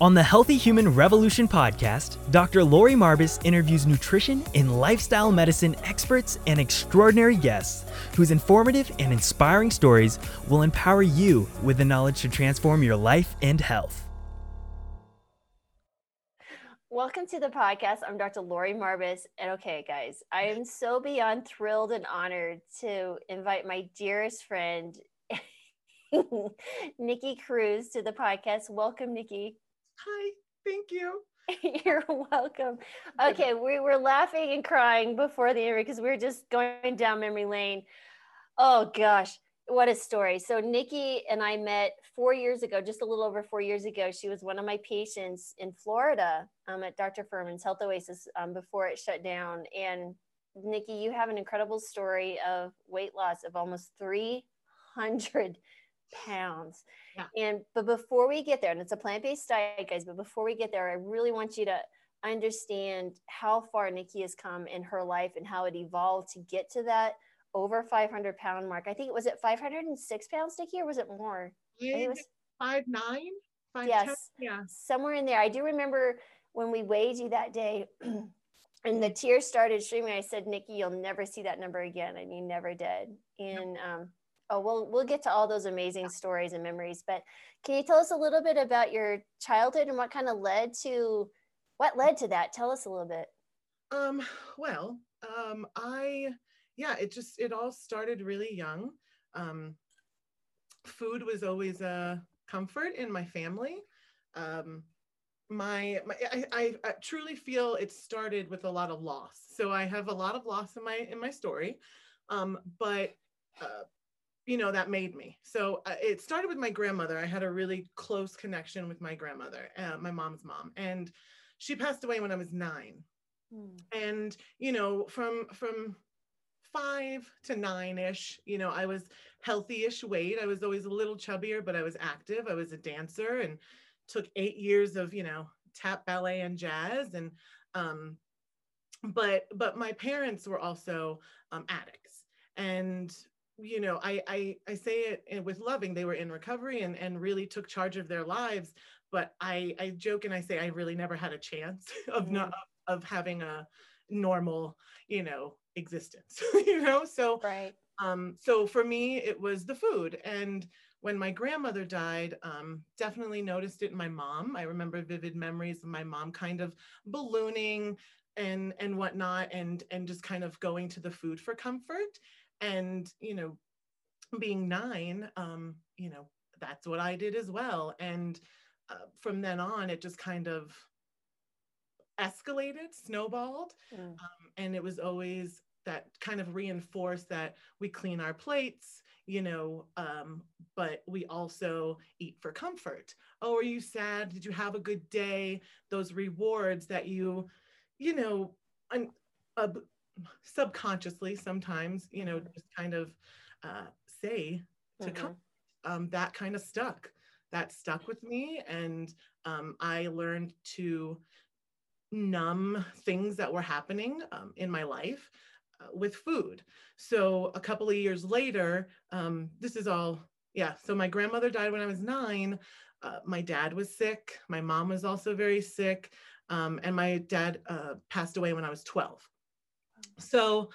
On the Healthy Human Revolution podcast, Dr. Lori Marbas interviews nutrition and lifestyle medicine experts and extraordinary guests whose informative and inspiring stories will empower you with the knowledge to transform your life and health. Welcome to the podcast. I'm Dr. Lori Marbas. And okay, guys, I am so beyond thrilled and honored to invite my dearest friend, Nikki Cruz, to the podcast. Welcome, Nikki. Hi, thank you. You're welcome. Okay, we were laughing and crying before the interview because we were just going down memory lane. Oh gosh, what a story. So Nikki and I met four years ago, just a little over four years ago. She was one of my patients in Florida um, at Dr. Fuhrman's Health Oasis um, before it shut down. And Nikki, you have an incredible story of weight loss of almost 300 pounds. Yeah. And but before we get there, and it's a plant-based diet, guys, but before we get there, I really want you to understand how far Nikki has come in her life and how it evolved to get to that over 500 pound mark. I think it was at 506 pounds, Nikki, or was it more? it was five nine. Five, yes, 10, yeah, somewhere in there. I do remember when we weighed you that day. and the tears started streaming. I said, Nikki, you'll never see that number again. And you never did. And um, oh we'll we'll get to all those amazing stories and memories but can you tell us a little bit about your childhood and what kind of led to what led to that? Tell us a little bit. Um well um i yeah it just it all started really young. Um food was always a comfort in my family. Um my, my I, I, truly feel it started with a lot of loss. So i have a lot of loss in my in my story. Um but uh, you know that made me. So uh, it started with my grandmother. I had a really close connection with my grandmother uh, my mom's mom and she passed away when i was nine. Mm. and you know from from five to nine ish you know i was healthy-ish weight. I was always a little chubbier but i was active. I was a dancer and took eight years of you know tap ballet and jazz and um but but my parents were also um, addicts. And you know I, I i say it with loving they were in recovery and and really took charge of their lives but i i joke and i say i really never had a chance of mm-hmm. not of having a normal you know existence you know? So right. um so for me it was the food. And when my grandmother died um, definitely noticed it in my mom. I remember vivid memories of my mom kind of ballooning and and whatnot and and just kind of going to the food for comfort and you know being nine um you know that's what i did as well. And uh, from then on it just kind of escalated snowballed. Mm. um, and it was always that kind of reinforced that we clean our plates you know um, but we also eat for comfort. Oh are you sad? Did you have a good day? Those rewards that you you know un- uh, subconsciously sometimes you know mm-hmm. just kind of uh, say to mm-hmm. come um, that kind of stuck. That stuck with me and um, i learned to numb things that were happening um, in my life uh, with food. So a couple of years later um, this is all yeah so my grandmother died when i was nine. Uh, my dad was sick. My mom was also very sick. Um, and my dad uh, passed away when i was 12 so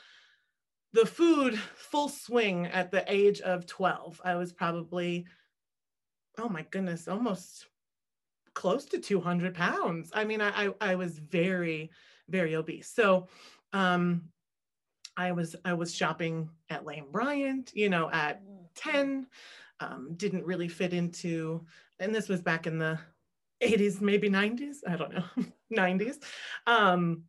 the food full swing at the age of 12. I was probably, oh my goodness, almost close to 200 pounds. I mean, I, I, I was very, very obese. So um, I was I was shopping at Lane Bryant, you know, at 10. Um, didn't really fit into, and this was back in the 80s, maybe 90s. I don't know, 90s. Um,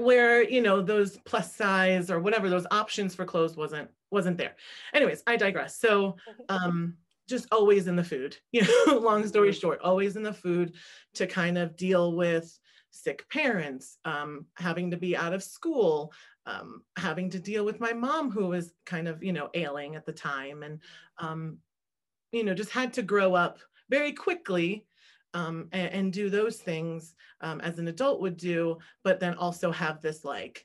where you know those plus size or whatever those options for clothes wasn't wasn't there. Anyways i digress. So um just always in the food you know long story mm-hmm. short always in the food to kind of deal with sick parents um, having to be out of school um, having to deal with my mom who was kind of you know ailing at the time and um, you know just had to grow up very quickly um, and, and, do those things um, as an adult would do, but then also have this like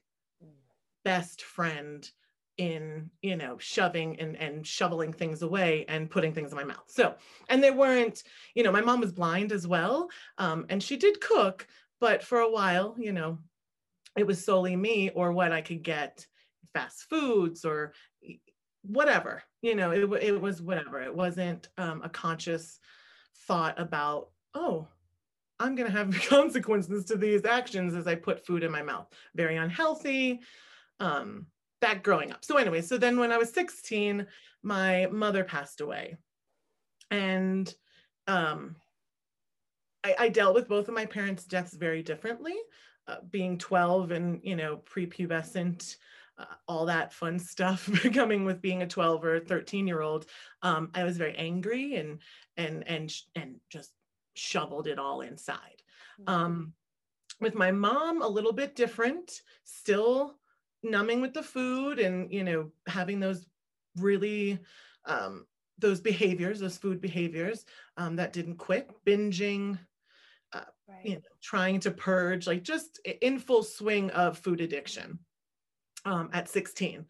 best friend in you know shoving and and shoveling things away and putting things in my mouth. So and they weren't you know my mom was blind as well um, and she did cook but for a while you know it was solely me or what i could get fast foods or whatever you know it, it was whatever. It wasn't um, a conscious thought about oh i'm going to have consequences to these actions as i put food in my mouth. Very unhealthy um, that growing up. So anyway so then when i was 16 my mother passed away. And um, I, I, dealt with both of my parents deaths very differently uh, being 12 and you know prepubescent uh, all that fun stuff coming with being a 12 or 13 year old um, i was very angry and and and and just shoveled it all inside mm-hmm. um, with my mom a little bit different still numbing with the food and you know having those really um, those behaviors those food behaviors um, that didn't quit binging uh, right. you know trying to purge like just in full swing of food addiction um, at 16.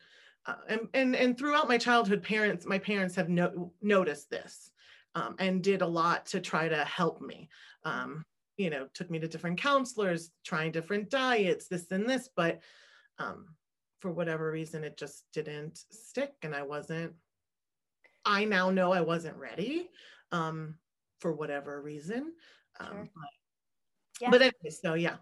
Uh, and, and, and throughout my childhood, parents, my parents have no, noticed this um, and did a lot to try to help me. Um, you know, took me to different counselors, trying different diets, this and this, but um, for whatever reason, it just didn't stick. And I wasn't, I now know I wasn't ready um, for whatever reason. Um, sure. But, yeah. but anyway, so yeah.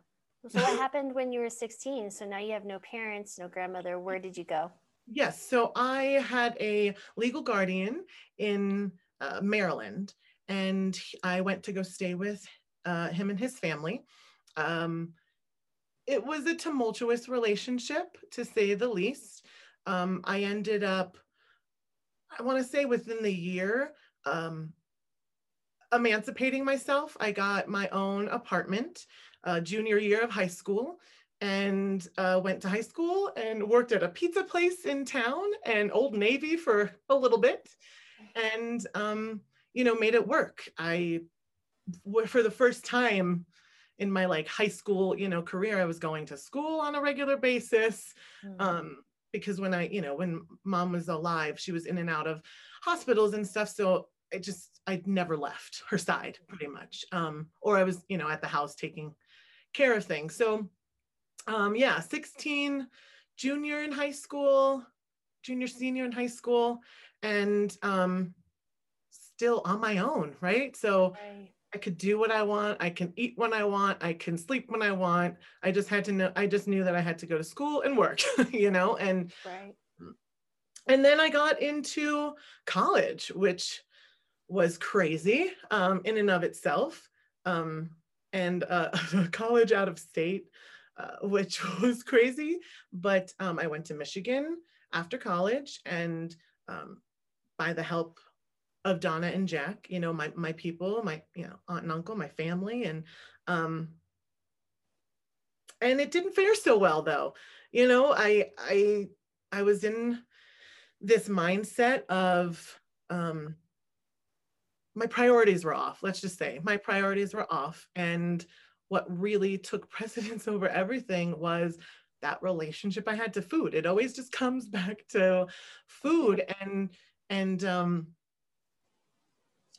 So what happened when you were 16? So now you have no parents, no grandmother. Where did you go? Yes. So I had a legal guardian in uh, Maryland, and I went to go stay with uh, him and his family. Um, it was a tumultuous relationship, to say the least. Um, I ended up, I want to say within the year, um, emancipating myself. I got my own apartment uh, junior year of high school and uh, went to high school and worked at a pizza place in town and Old Navy for a little bit and, um, you know, made it work. I, for the first time in my like high school, you know, career, I was going to school on a regular basis. Mm-hmm. Um, because when I, you know, when mom was alive, she was in and out of hospitals and stuff. So I just, I'd never left her side pretty much. Um, or I was, you know, at the house taking care of things. So um, yeah, 16, junior in high school, junior, senior in high school, and um, still on my own, right? So right. I could do what I want. I can eat when I want. I can sleep when I want. I just had to know, I just knew that I had to go to school and work, you know, and right. And then I got into college, which was crazy um, in and of itself. Um, and uh, college out of state, uh, which was crazy. But um, I went to Michigan after college, and um, by the help of Donna and Jack, you know, my my people, my you know aunt and uncle, my family, and um, and it didn't fare so well though. You know, I I I was in this mindset of um, my priorities were off. Let's just say my priorities were off. And what really took precedence over everything was that relationship I had to food. It always just comes back to food and and um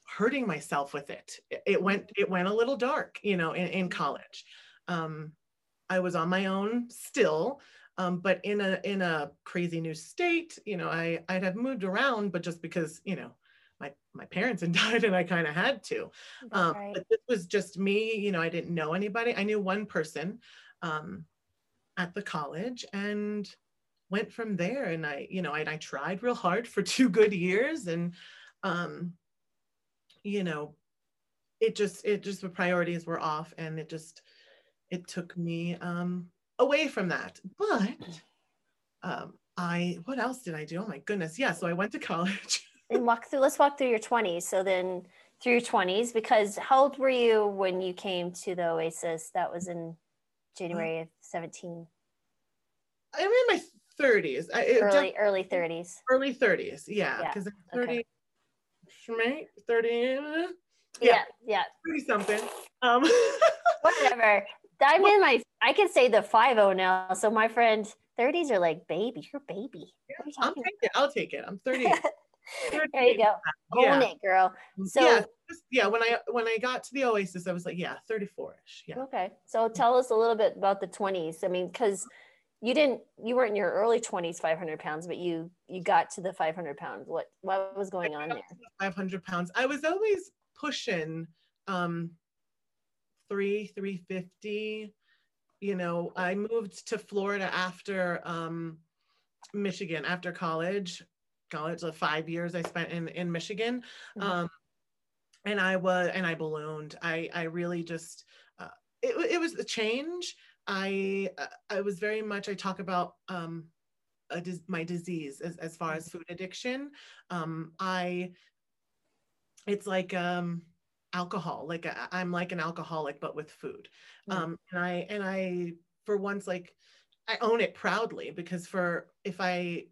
hurting myself with it. It went it went a little dark, you know, in, in college. Um I was on my own still. Um, but in a in a crazy new state, you know, I I'd have moved around, but just because you know my my parents had died and I kind of had to. Um, right. But this was just me. You know, I didn't know anybody. I knew one person um, at the college and went from there. And I, you know, and I tried real hard for two good years, and um, you know, it just it just the priorities were off, and it just it took me um, away from that. But um, I what else did I do? Oh my goodness, yeah. So I went to college. and walk through let's walk through your 20s so then through your 20s because how old were you when you came to the oasis that was in january of 17 i'm in my 30s I, early early 30s early 30s yeah because yeah. 30 okay. 30 yeah yeah, yeah. 30 something um whatever i'm in my i can say the 50 now so my friend 30s are like baby. You're baby. You I'll take it. I'll take it. I'm 30. there you go. Own it, girl. So yeah, yeah, when I when I got to the Oasis, I was like, yeah, 34ish. Yeah. okay. So tell us a little bit about the 20s. I mean, because you didn't you weren't in your early 20s 500 pounds but you you got to the 500 pounds what what was going on there 500 pounds. I was always pushing um three, 350. You know, I moved to Florida after um Michigan, after college. College, the five years I spent in in Michigan. Mhm. Um and I was and I ballooned. I I really just uh, it, it was a change. I uh, I was very much I talk about um a my disease as, as far as food addiction. Um I it's like um alcohol like I, i'm like an alcoholic but with food. Um and i and i for once like i own it proudly because for if i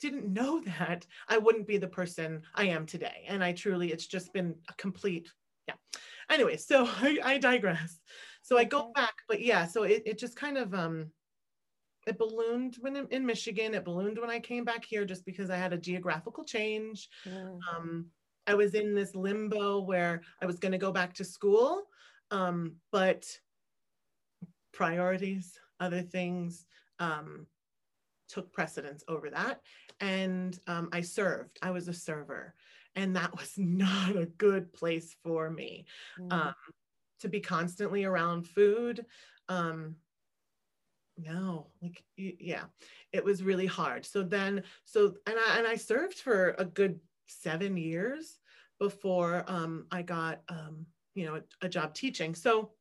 didn't know that i wouldn't be the person i am today. And i truly it's just been a complete yeah. Anyway so i, I digress so i go back but yeah so it, it just kind of um it ballooned when in, in michigan it ballooned when i came back here just because i had a geographical change Mm. um, I was in this limbo where I was going to go back to school, um, but priorities, other things um, took precedence over that. And um, I served, I was a server, and that was not a good place for me Mm. um, to be constantly around food. Um, no, like yeah, it was really hard. So then, so and I and I served for a good seven years before um, I got um, you know a, a job teaching. So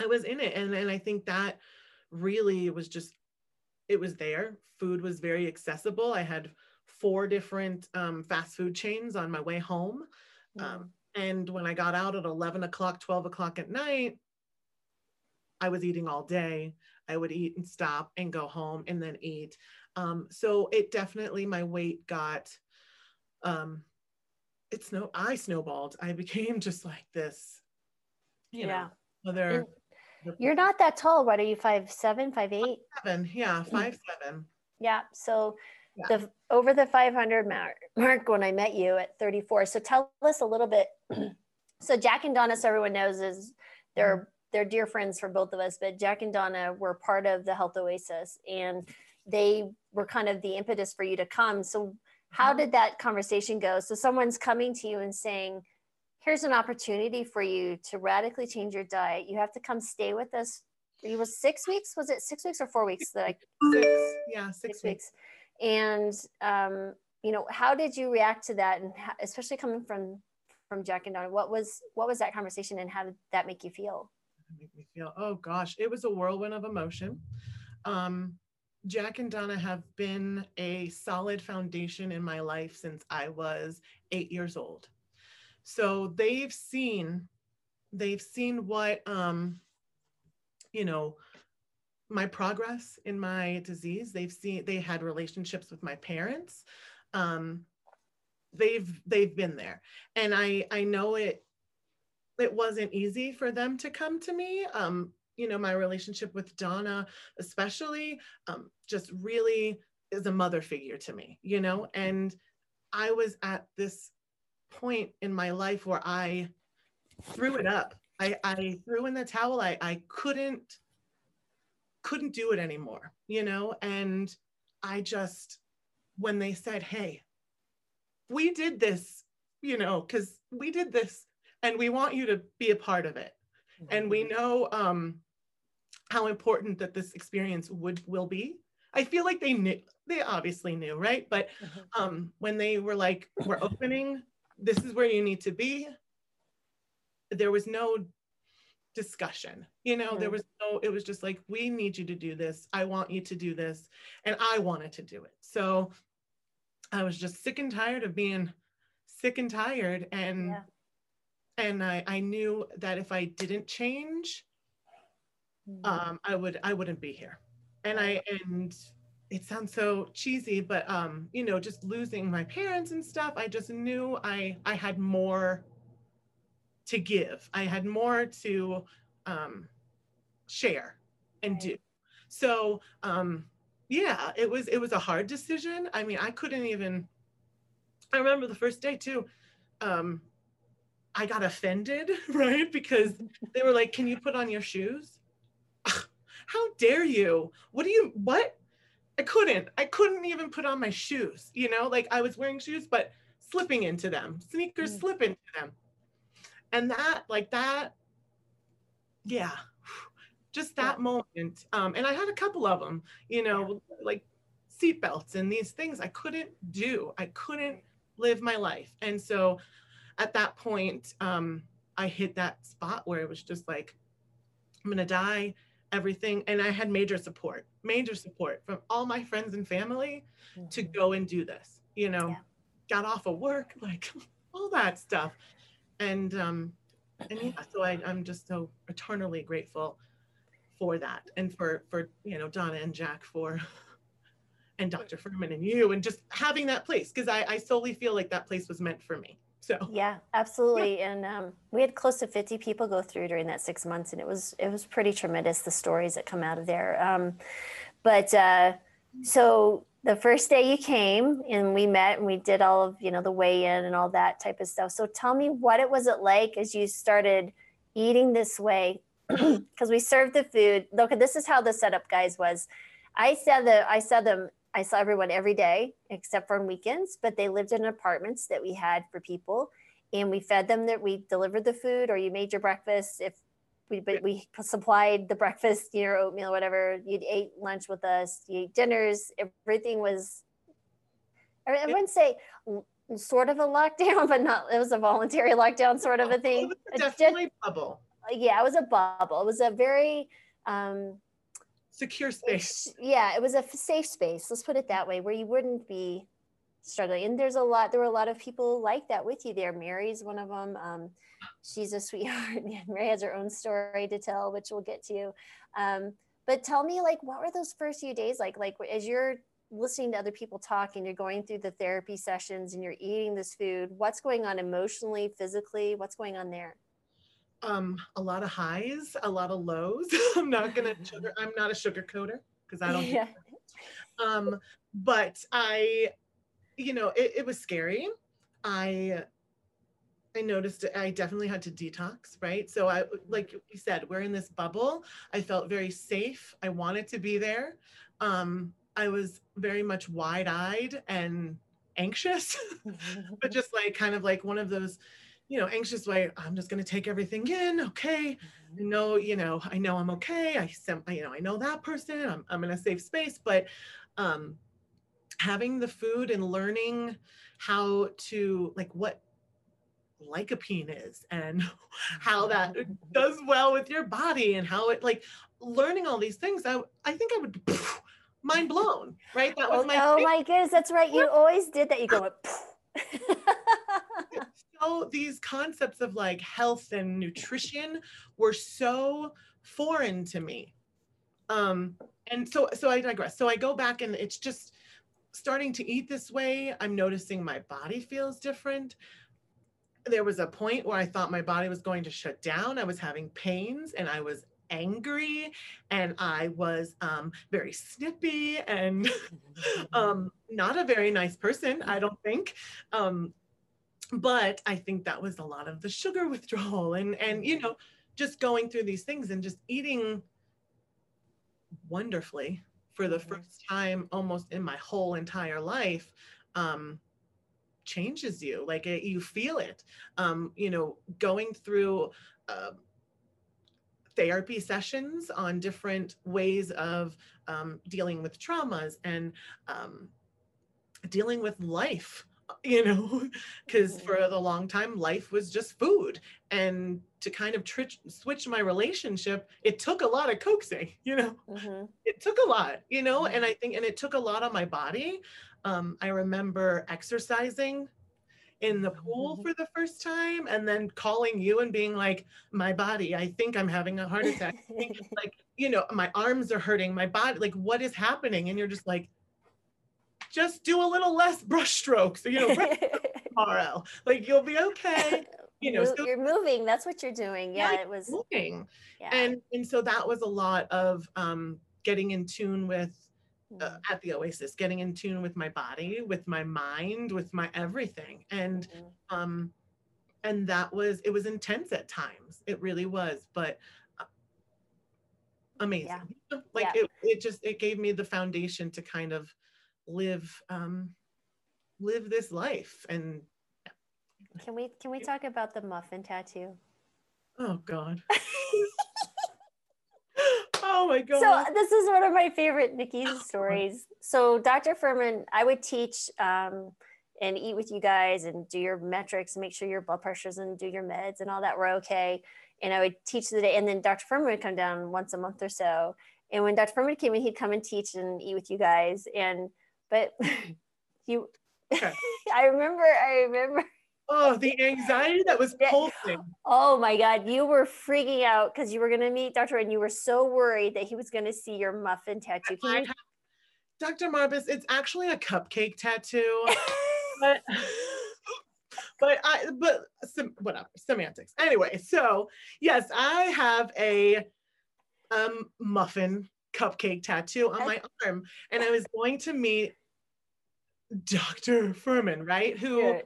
I was in it, and and I think that really was just it was there. Food was very accessible. I had four different um, fast food chains on my way home. Um, and when I got out at 11 o'clock, 12 o'clock at night, I was eating all day. I would eat and stop and go home and then eat. Um, so it definitely, my weight got, um, it's no, I snowballed. I became just like this, you yeah know, whether you're not that tall what are you five seven five eight seven, yeah, five, seven. yeah so Yeah. the over the 500 mark, mark when i met you at 34 so tell us a little bit. So jack and donna so everyone knows is they're they're dear friends for both of us but jack and donna were part of the health oasis and they were kind of the impetus for you to come. So how Mhm. did that conversation go? So someone's coming to you and saying here's an opportunity for you to radically change your diet. You have to come stay with us. It was six weeks? Was it six weeks or four weeks that i Six, yeah, six, six weeks. weeks. And um, you know, how did you react to that, and how, especially coming from from Jack and Donna? What was what was that conversation, and how did that make you feel? make me feel oh gosh it was a whirlwind of emotion um jack and donna have been a solid foundation in my life since i was eight years old so they've seen they've seen what um you know my progress in my disease. They've seen they had relationships with my parents. Um they've they've been there. And i i know it it wasn't easy for them to come to me. Um you know my relationship with donna especially um just really is a mother figure to me you know? And i was at this point in my life where i threw it up. I i threw in the towel. I i couldn't couldn't do it anymore you know? And i just when they said hey we did this you know because we did this and we want you to be a part of it. And we know um how important that this experience would will be. I feel like they knew they obviously knew right? But Mhm. um when they were like we're opening. This is where you need to be. There was no discussion you know there Mhm. was no it was just like we need you to do this i want you to do this and i wanted to do it so i was just sick and tired of being sick and tired and Yeah. and I, I knew that if I didn't change, Mhm. um, I would I wouldn't be here. And I and it sounds so cheesy, but um, you know, just losing my parents and stuff, I just knew I I had more to give. I had more to um, share and do. So um, yeah, it was it was a hard decision. I mean, I couldn't even I remember the first day too. Um I got offended, right? Because they were like, "Can you put on your shoes?" How dare you? What do you what? I couldn't. I couldn't even put on my shoes, you know? Like I was wearing shoes but slipping into them. Sneakers mm. slip into them. And that like that yeah, just that yeah. moment. Um, and I had a couple of them, you know, yeah. like seatbelts and these things I couldn't do. I couldn't live my life. And so at that point, um, I hit that spot where it was just like, I'm gonna die, everything. And I had major support, major support from all my friends and family mm-hmm. to go and do this, you know, yeah. got off of work, like all that stuff. And um, and yeah, so I, I'm just so eternally grateful for that and for for you know Donna and Jack for and Dr. Fuhrman and you and just having that place because I, I solely feel like that place was meant for me. So yeah, absolutely. Yeah. And um, we had close to 50 people go through during that six months, and it was it was pretty tremendous the stories that come out of there. Um, but uh, so the first day you came and we met and we did all of you know the weigh in and all that type of stuff. So tell me what it was it like as you started eating this way? Because we served the food. Look this is how the setup guys was. I said that i saw them i saw everyone every day except for on weekends but they lived in apartments that we had for people and we fed them that we delivered the food or you made your breakfast. If we but we supplied the breakfast, you know, oatmeal, whatever. You'd ate lunch with us. You ate dinners. Everything was. I wouldn't say sort of a lockdown, but not. It was a voluntary lockdown, sort of a thing. It was definitely a bubble. Yeah, it was a bubble. It was a very um, secure space. Yeah, it was a safe space. Let's put it that way, where you wouldn't be struggling. And there's a lot. There were a lot of people like that with you there. Mary's one of them. Um, she's a sweetheart. Mary has her own story to tell, which we'll get to. Um, but tell me, like, what were those first few days like? Like, as you're listening to other people talk and you're going through the therapy sessions and you're eating this food, what's going on emotionally, physically? What's going on there? Um, a lot of highs, a lot of lows. I'm not gonna sugar. I'm not a sugar coater because I don't. Yeah. Um, but I, you know, it, it was scary. I I noticed I definitely had to detox, right? So I like you said, we're in this bubble. I felt very safe. I wanted to be there. Um, I was very much wide-eyed and anxious, but just like kind of like one of those, you know, anxious way, I'm just gonna take everything in. Okay. I mm-hmm. know, you know, I know I'm okay. I you know, I know that person, I'm I'm in a safe space, but um having the food and learning how to like what lycopene is and how that does well with your body and how it like learning all these things i, I think i would poof, mind blown right? That was oh, my oh my goodness that's right. You always did that. You go so these concepts of like health and nutrition were so foreign to me. Um and so so i digress. So i go back and it's just starting to eat this way i'm noticing my body feels different there was a point where I thought my body was going to shut down. I was having pains and I was angry and I was um, very snippy and um, not a very nice person, I don't think. Um, but I think that was a lot of the sugar withdrawal and and you know just going through these things and just eating wonderfully for the first time almost in my whole entire life um, changes you like it, you feel it. Um, you know going through uh, therapy sessions on different ways of um, dealing with traumas and um, dealing with life you know because for mm-hmm. the long time life was just food and to kind of tr- switch my relationship it took a lot of coaxing you know mm-hmm. it took a lot you know mm-hmm. and i think and it took a lot on my body um, I remember exercising in the pool mm-hmm. for the first time and then calling you and being like, my body, I think I'm having a heart attack. like, you know, my arms are hurting, my body, like, what is happening? And you're just like, just do a little less brush strokes, you know, tomorrow. Like, you'll be okay. You know, so, you're moving. That's what you're doing. Yeah, yeah it was moving. Yeah. And and so that was a lot of um, getting in tune with uh, Mm. at the Oasis, getting in tune with my body, with my mind, with my everything. And Mhm. um and that was it was intense at times. It really was, but uh, amazing. Like Yeah. it it just it gave me the foundation to kind of live um live this life and Can we can we talk about the muffin tattoo? oh god. oh my god. So this is one of my favorite Nikki's stories. So Dr. Fuhrman, I would teach um, and eat with you guys and do your metrics make sure your blood pressures and do your meds and all that were okay. And I would teach the day, and then Dr. Fuhrman would come down once a month or so. And when Dr. Fuhrman came in, he'd come and teach and eat with you guys. And but you, Okay. I remember, I remember oh the anxiety that was pulsing. Oh my God, you were freaking out because you were going to meet Dr. and you were so worried that he was going to see your muffin tattoo. Can I you- have- Dr. Marbas, it's actually a cupcake tattoo. but but I but some whatever semantics. Anyway, so yes, I have a um muffin cupcake tattoo on my arm, and I was going to meet Dr. Fuhrman, right? Who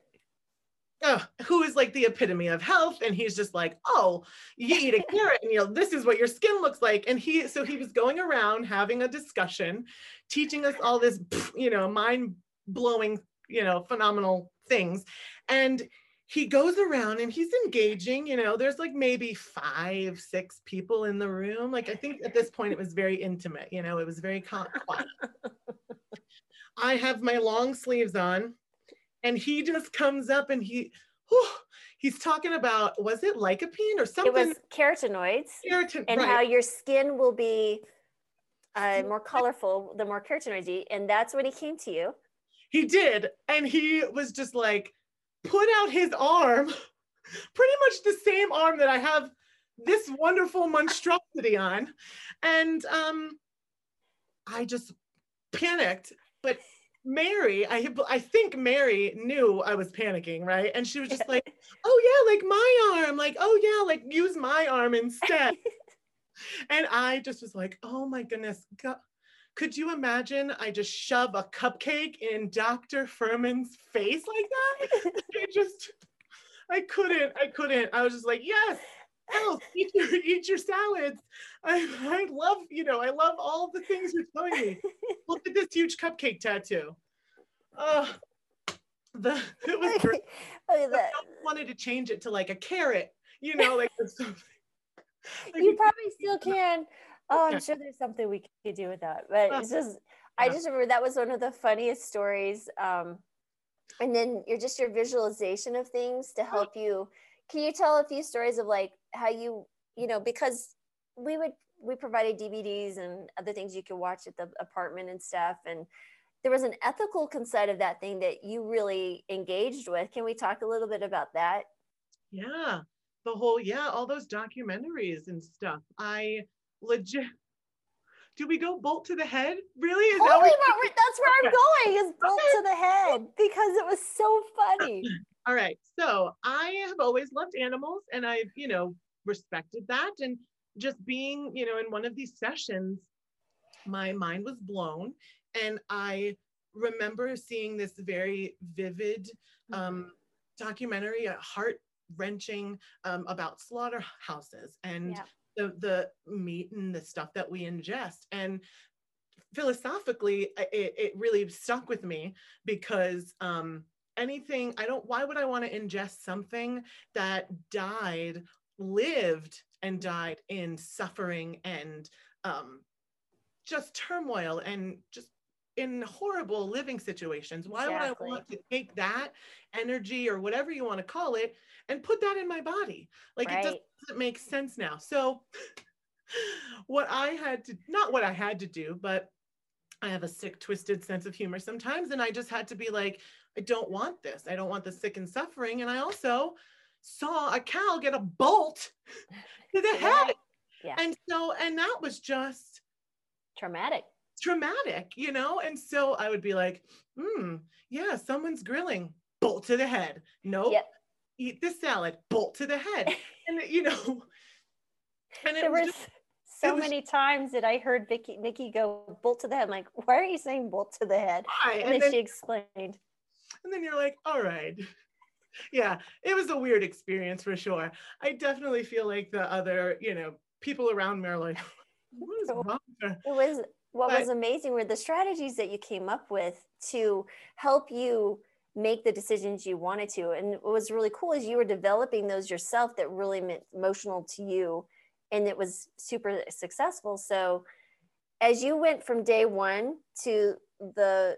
uh, who is like the epitome of health and he's just like oh you eat a carrot and you know this is what your skin looks like and he so he was going around having a discussion teaching us all this you know mind blowing you know phenomenal things and he goes around and he's engaging you know there's like maybe five six people in the room like i think at this point it was very intimate you know it was very quiet i have my long sleeves on and he just comes up and he whew, he's talking about was it lycopene or something It was carotenoids keratin and right. how your skin will be uh, more colorful the more carotenoids you eat. And that's when he came to you. he did and he was just like put out his arm pretty much the same arm that i have this wonderful monstrosity on. And um i just panicked. But mary i i think mary knew i was panicking right? And she was just like oh yeah like my arm like oh yeah like use my arm instead. And i just was like oh my goodness God. Could you imagine i just shove a cupcake in dr fuhrman's face like that? I just i couldn't i couldn't. I was just like yes health eat your eat your salads. I i love you know i love all the things you're telling me. Look at this huge cupcake tattoo. Oh the it was great. Look at that. I wanted to change it to like a carrot, you know, like something. Like, You probably still can. Oh, I'm sure there's something we could do with that. But it's just, I just remember that was one of the funniest stories. Um, and then you're just your visualization of things to help you. Can you tell a few stories of like how you, you know, because we would, we provided DVDs and other things you could watch at the apartment and stuff. And there was an ethical side of that thing that you really engaged with. Can we talk a little bit about that? yeah, the whole yeah, all those documentaries and stuff. I legit. Do we go bolt to the head? Really? Is that what- that's where I'm Okay. going is bolt to the head because it was so funny. All right. So I have always loved animals and I've, you know, respected that. And just being, you know, in one of these sessions, my mind was blown. And I remember seeing this very vivid um, documentary, a heart wrenching um, about slaughterhouses and Yeah. The, the meat and the stuff that we ingest. And philosophically, it, it really stuck with me because um, anything, I don't, why would I want to ingest something that died, lived and died in suffering and um, just turmoil and just in horrible living situations? Why Exactly. would I want to take that energy or whatever you want to call it and put that in my body? Like it Right. doesn't make sense now. So what I had to not what I had to do, but I have a sick, twisted sense of humor sometimes. And I just had to be like, I don't want this. I don't want the sick and suffering. And I also saw a cow get a bolt to the head. Right. Yeah. And so, and that was just Traumatic. Traumatic, you know? And so I would be like, hmm, yeah, someone's grilling, bolt to the head. Nope. Yep. Eat this salad, bolt to the head. and you know, and it There was were just, so was- many times that I heard Vicky Nikki go bolt to the head. I'm like, why are you saying bolt to the head? Why? And, And then, then- she explained. and then you're like, all right. Yeah, it was a weird experience for sure. I definitely feel like the other, you know, people around me are like, what is wrong? It was what But- was amazing were the strategies that you came up with to help you make the decisions you wanted to. And what was really cool is you were developing those yourself that really meant emotional to you and it was super successful. So as you went from day one to the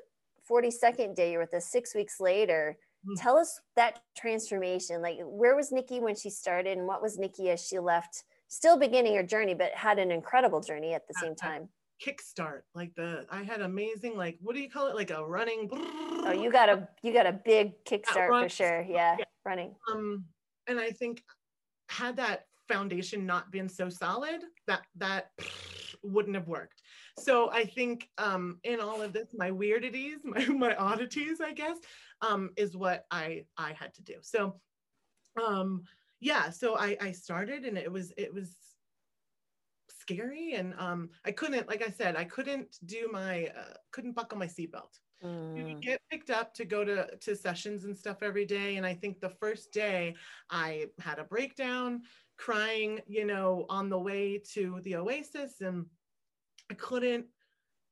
42nd day, you're with us six weeks later. Mm. Tell us that transformation. Like, where was Nikki when she started, and what was Nikki as she left? Still beginning her journey, but had an incredible journey at the same time. Kickstart, like the I had amazing, like what do you call it? Like a running. Oh, you got a you got a big kickstart for sure. Yeah, yeah. running. um and i think had that foundation not been so solid that that wouldn't have worked so i think um in all of this my weirdities my, my oddities i guess um is what i i had to do so um yeah so i i started and it was it was scary and um i couldn't like i said i couldn't do my uh, couldn't buckle my seatbelt. You Mm. get picked up to go to to sessions and stuff every day and i think the first day i had a breakdown crying you know on the way to the oasis and i couldn't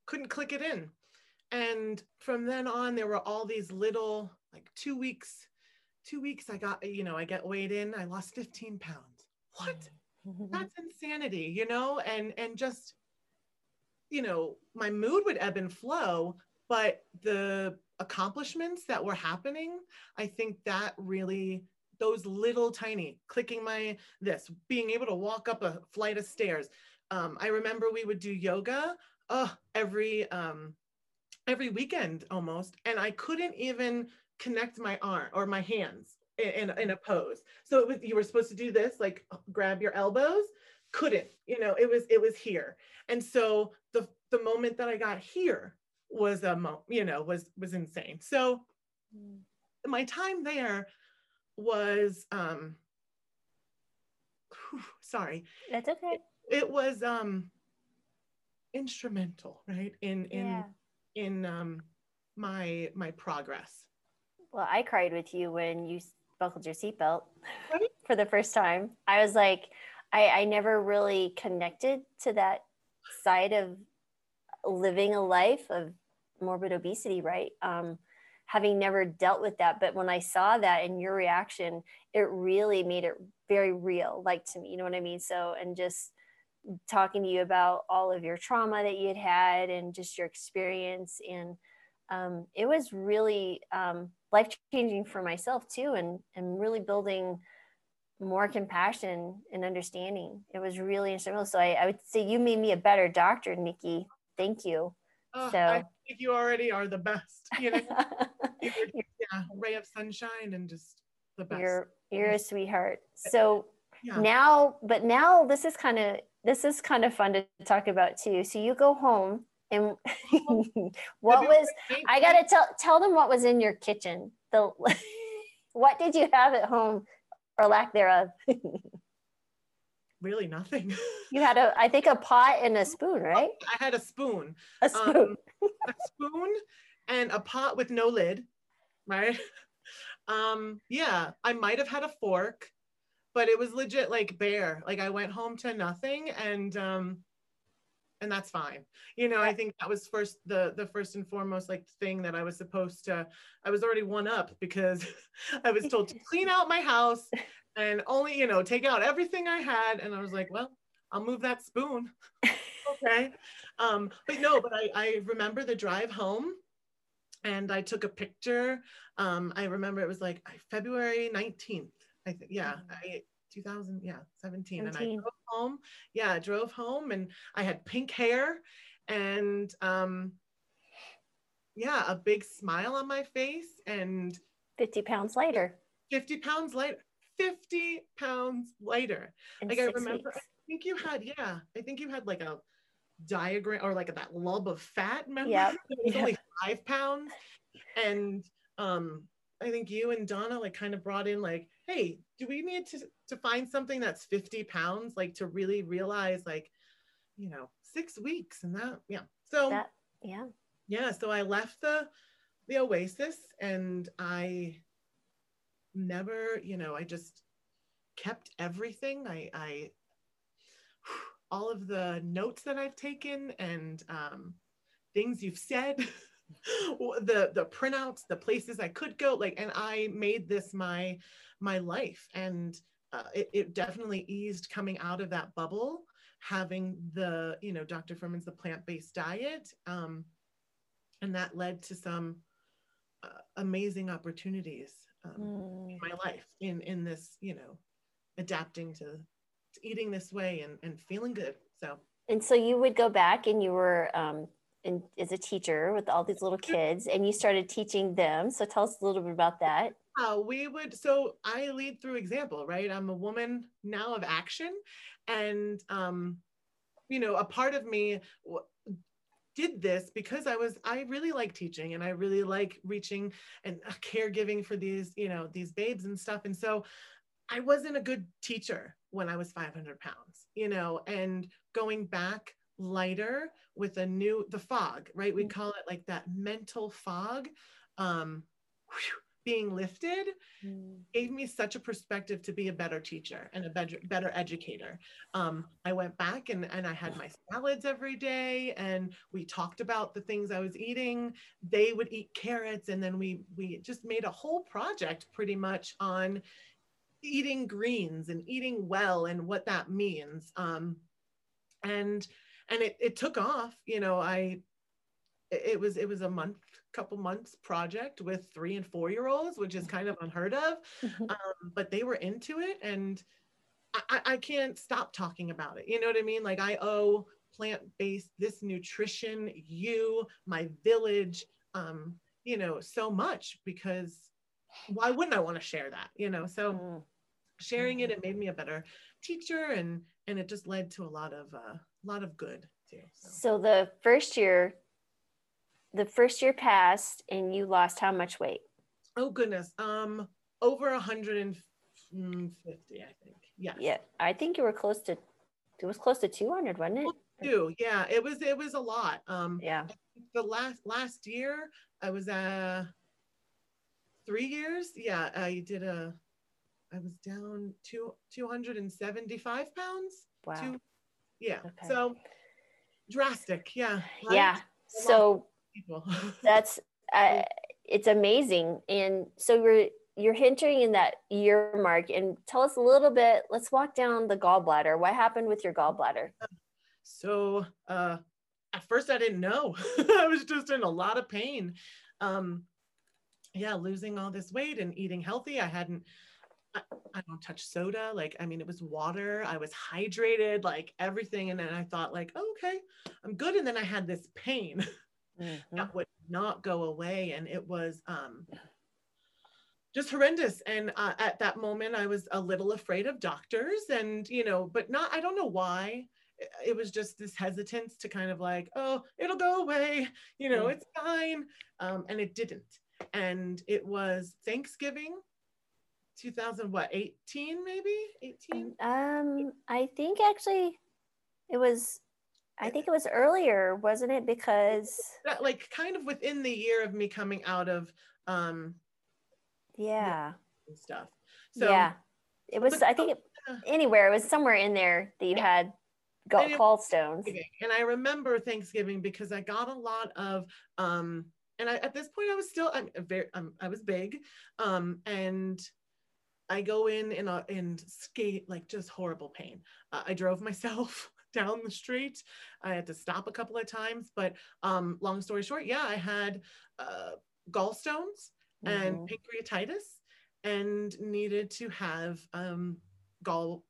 couldn't click it in. And from then on there were all these little like two weeks two weeks i got you know i get weighed in i lost 15 pounds. What that's insanity you know and and just you know my mood would ebb and flow but the accomplishments that were happening i think that really those little tiny clicking my this being able to walk up a flight of stairs. Um, i remember we would do yoga uh, every um, every weekend almost and i couldn't even connect my arm or my hands in, in, in a pose. So it was you were supposed to do this like grab your elbows. Couldn't you know it was it was here. And so the the moment that i got here was a mo- you know was was insane. So Mm. my time there was um whew, sorry. That's okay. it was um instrumental right? In in Yeah. in um my my progress. Well, I cried with you when you buckled your seatbelt Right. for the first time. I was like, I, I never really connected to that side of living a life of morbid obesity, right? Um, having never dealt with that. But when I saw that and your reaction, it really made it very real, like to me, you know what I mean? So, and just talking to you about all of your trauma that you had had and just your experience and um, it was really um, life changing for myself too and and really building more compassion and understanding. It was really instrumental. So I, I would say you made me a better doctor nikki. Thank you. Oh, So- i think you already are the best you know? You're, yeah ray of sunshine and just the best. You're you're a sweetheart. So yeah. now but now this is kind of this is kind of fun to talk about too. So you go home and what was I gotta tell tell them what was in your kitchen. The what did you have at home, or lack thereof? really nothing you had a I think a pot and a spoon, right? i had a spoon A spoon. um, a spoon and a pot with no lid, right? Um, yeah, I might have had a fork, but it was legit like bare. Like I went home to nothing and um and that's fine. You know, I think that was first the the first and foremost like thing that I was supposed to I was already one up because I was told to clean out my house and only, you know, take out everything I had and I was like, well, I'll move that spoon. okay. Um, but no, but I, I remember the drive home and I took a picture. Um, I remember it was like February 19th, I think. Yeah, I 2000, yeah, 17. And I drove home. Yeah, I drove home and I had pink hair and um yeah, a big smile on my face and 50 pounds later. 50 pounds lighter. 50 pounds lighter. in Like I remember, I think you had, yeah, I think you had like a diagram or like that lump of fat. Remember? Yep, It was yep. only five pounds. And um, I think you and Donna like kind of brought in like, hey, do we need to to find something that's 50 pounds? Like to really realize like, you know, six weeks and that, yeah. So That, yeah. yeah, so I left the the Oasis and I never, you know, I just kept everything. I I all of the notes that I've taken and um things you've said, the the printouts, the places I could go, like, and I made this my my life. And uh, it, it definitely eased coming out of that bubble having the you know dr Fuhrman's the plant-based diet um, and that led to some uh, amazing opportunities um, Mm. in my life in in this you know adapting to, to eating this way and and feeling good so And so you would go back and you were um, in, as a teacher with all these little kids and you started teaching them. So tell us a little bit about that. Uh, we would so i lead through example right? I'm a woman now of action and um you know a part of me w- did this because i was i really like teaching and i really like reaching and uh, caregiving for these you know these babes and stuff. And so i wasn't a good teacher when i was 500 pounds you know and going back lighter with a new the fog right? We Mm. call it like that mental fog um whew, being lifted gave me such a perspective to be a better teacher and a better better educator. Um, I went back and, and I had my salads every day and we talked about the things I was eating. They would eat carrots and then we we just made a whole project pretty much on eating greens and eating well and what that means. Um, and and it, it took off, you know, I it was it was a month couple months project with three and four year olds which is kind of unheard of. Um, but they were into it and I, I can't stop talking about it. You know what i mean? Like i owe plant-based this nutrition you my village um you know so much because why wouldn't i want to share that you know? So Mm. sharing it it made me a better teacher and and it just led to a lot of uh, a lot of good too so. So the first year, the first year passed and you lost how much weight? Oh goodness. Um, over 150, I think. Yes. Yeah, I think you were close to, it was close to 200, wasn't it? Two. Yeah. It was. It was a lot. Um, Yeah. the last last year I was uh three years. Yeah, I did a. I was down two 275 pounds. Wow. Two, yeah. Okay. So drastic. Yeah. right? Yeah. So People. that's, uh, it's amazing. And so you're, you're entering in that year mark and tell us a little bit, let's walk down the gallbladder. What happened with your gallbladder? So uh, at first I didn't know. I was just in a lot of pain. Um, yeah, losing all this weight and eating healthy. I hadn't. I, I don't touch soda. Like I mean, it was water. I was hydrated, like everything. And then I thought, like, oh, okay, I'm good. And then I had this pain Mhm. that would not go away, and it was um, just horrendous. And uh, at that moment, I was a little afraid of doctors, and you know, but not. I don't know why it was just this hesitance to kind of like, oh, it'll go away, you know, Mm. it's fine. Um, and it didn't. And it was Thanksgiving 2000, what, 18 maybe? 18? Um, I think actually it was, I think it was earlier, wasn't it? Because That, like kind of within the year of me coming out of um yeah, stuff. So yeah, it was. but- I think it, anywhere. It was somewhere in there that you Yeah. had it- gallstones. Thanksgiving. And I remember Thanksgiving because I got a lot of um and I at this point I was still I'm a very um, I was big um and I go in and uh, and skate like just horrible pain. Uh, I drove myself down the street. I had to stop a couple of times, but um long story short, yeah, I had uh gallstones and Mhm. pancreatitis and needed to have um gall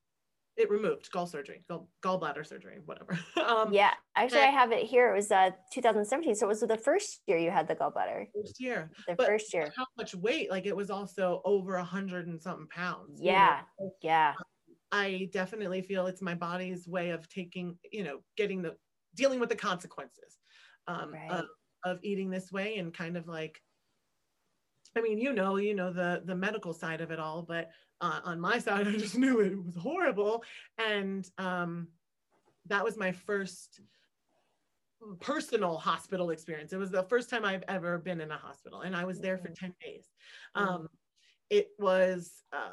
it removed gall surgery gall, gallbladder surgery whatever um Yeah, actually, I have it here. It was uh 2017, so it was the first year you had the gallbladder. first year The But first year. how much weight like it was also over a hundred and something pounds you know? Yeah, yeah, i definitely feel it's my body's way of taking you know getting the dealing with the consequences um Right. of, of eating this way and kind of like i mean you know you know the the medical side of it all but uh, on my side i just knew it was horrible and um that was my first personal hospital experience. It was the first time I've ever been in a hospital, and I was there for 10 days. Um, it was uh,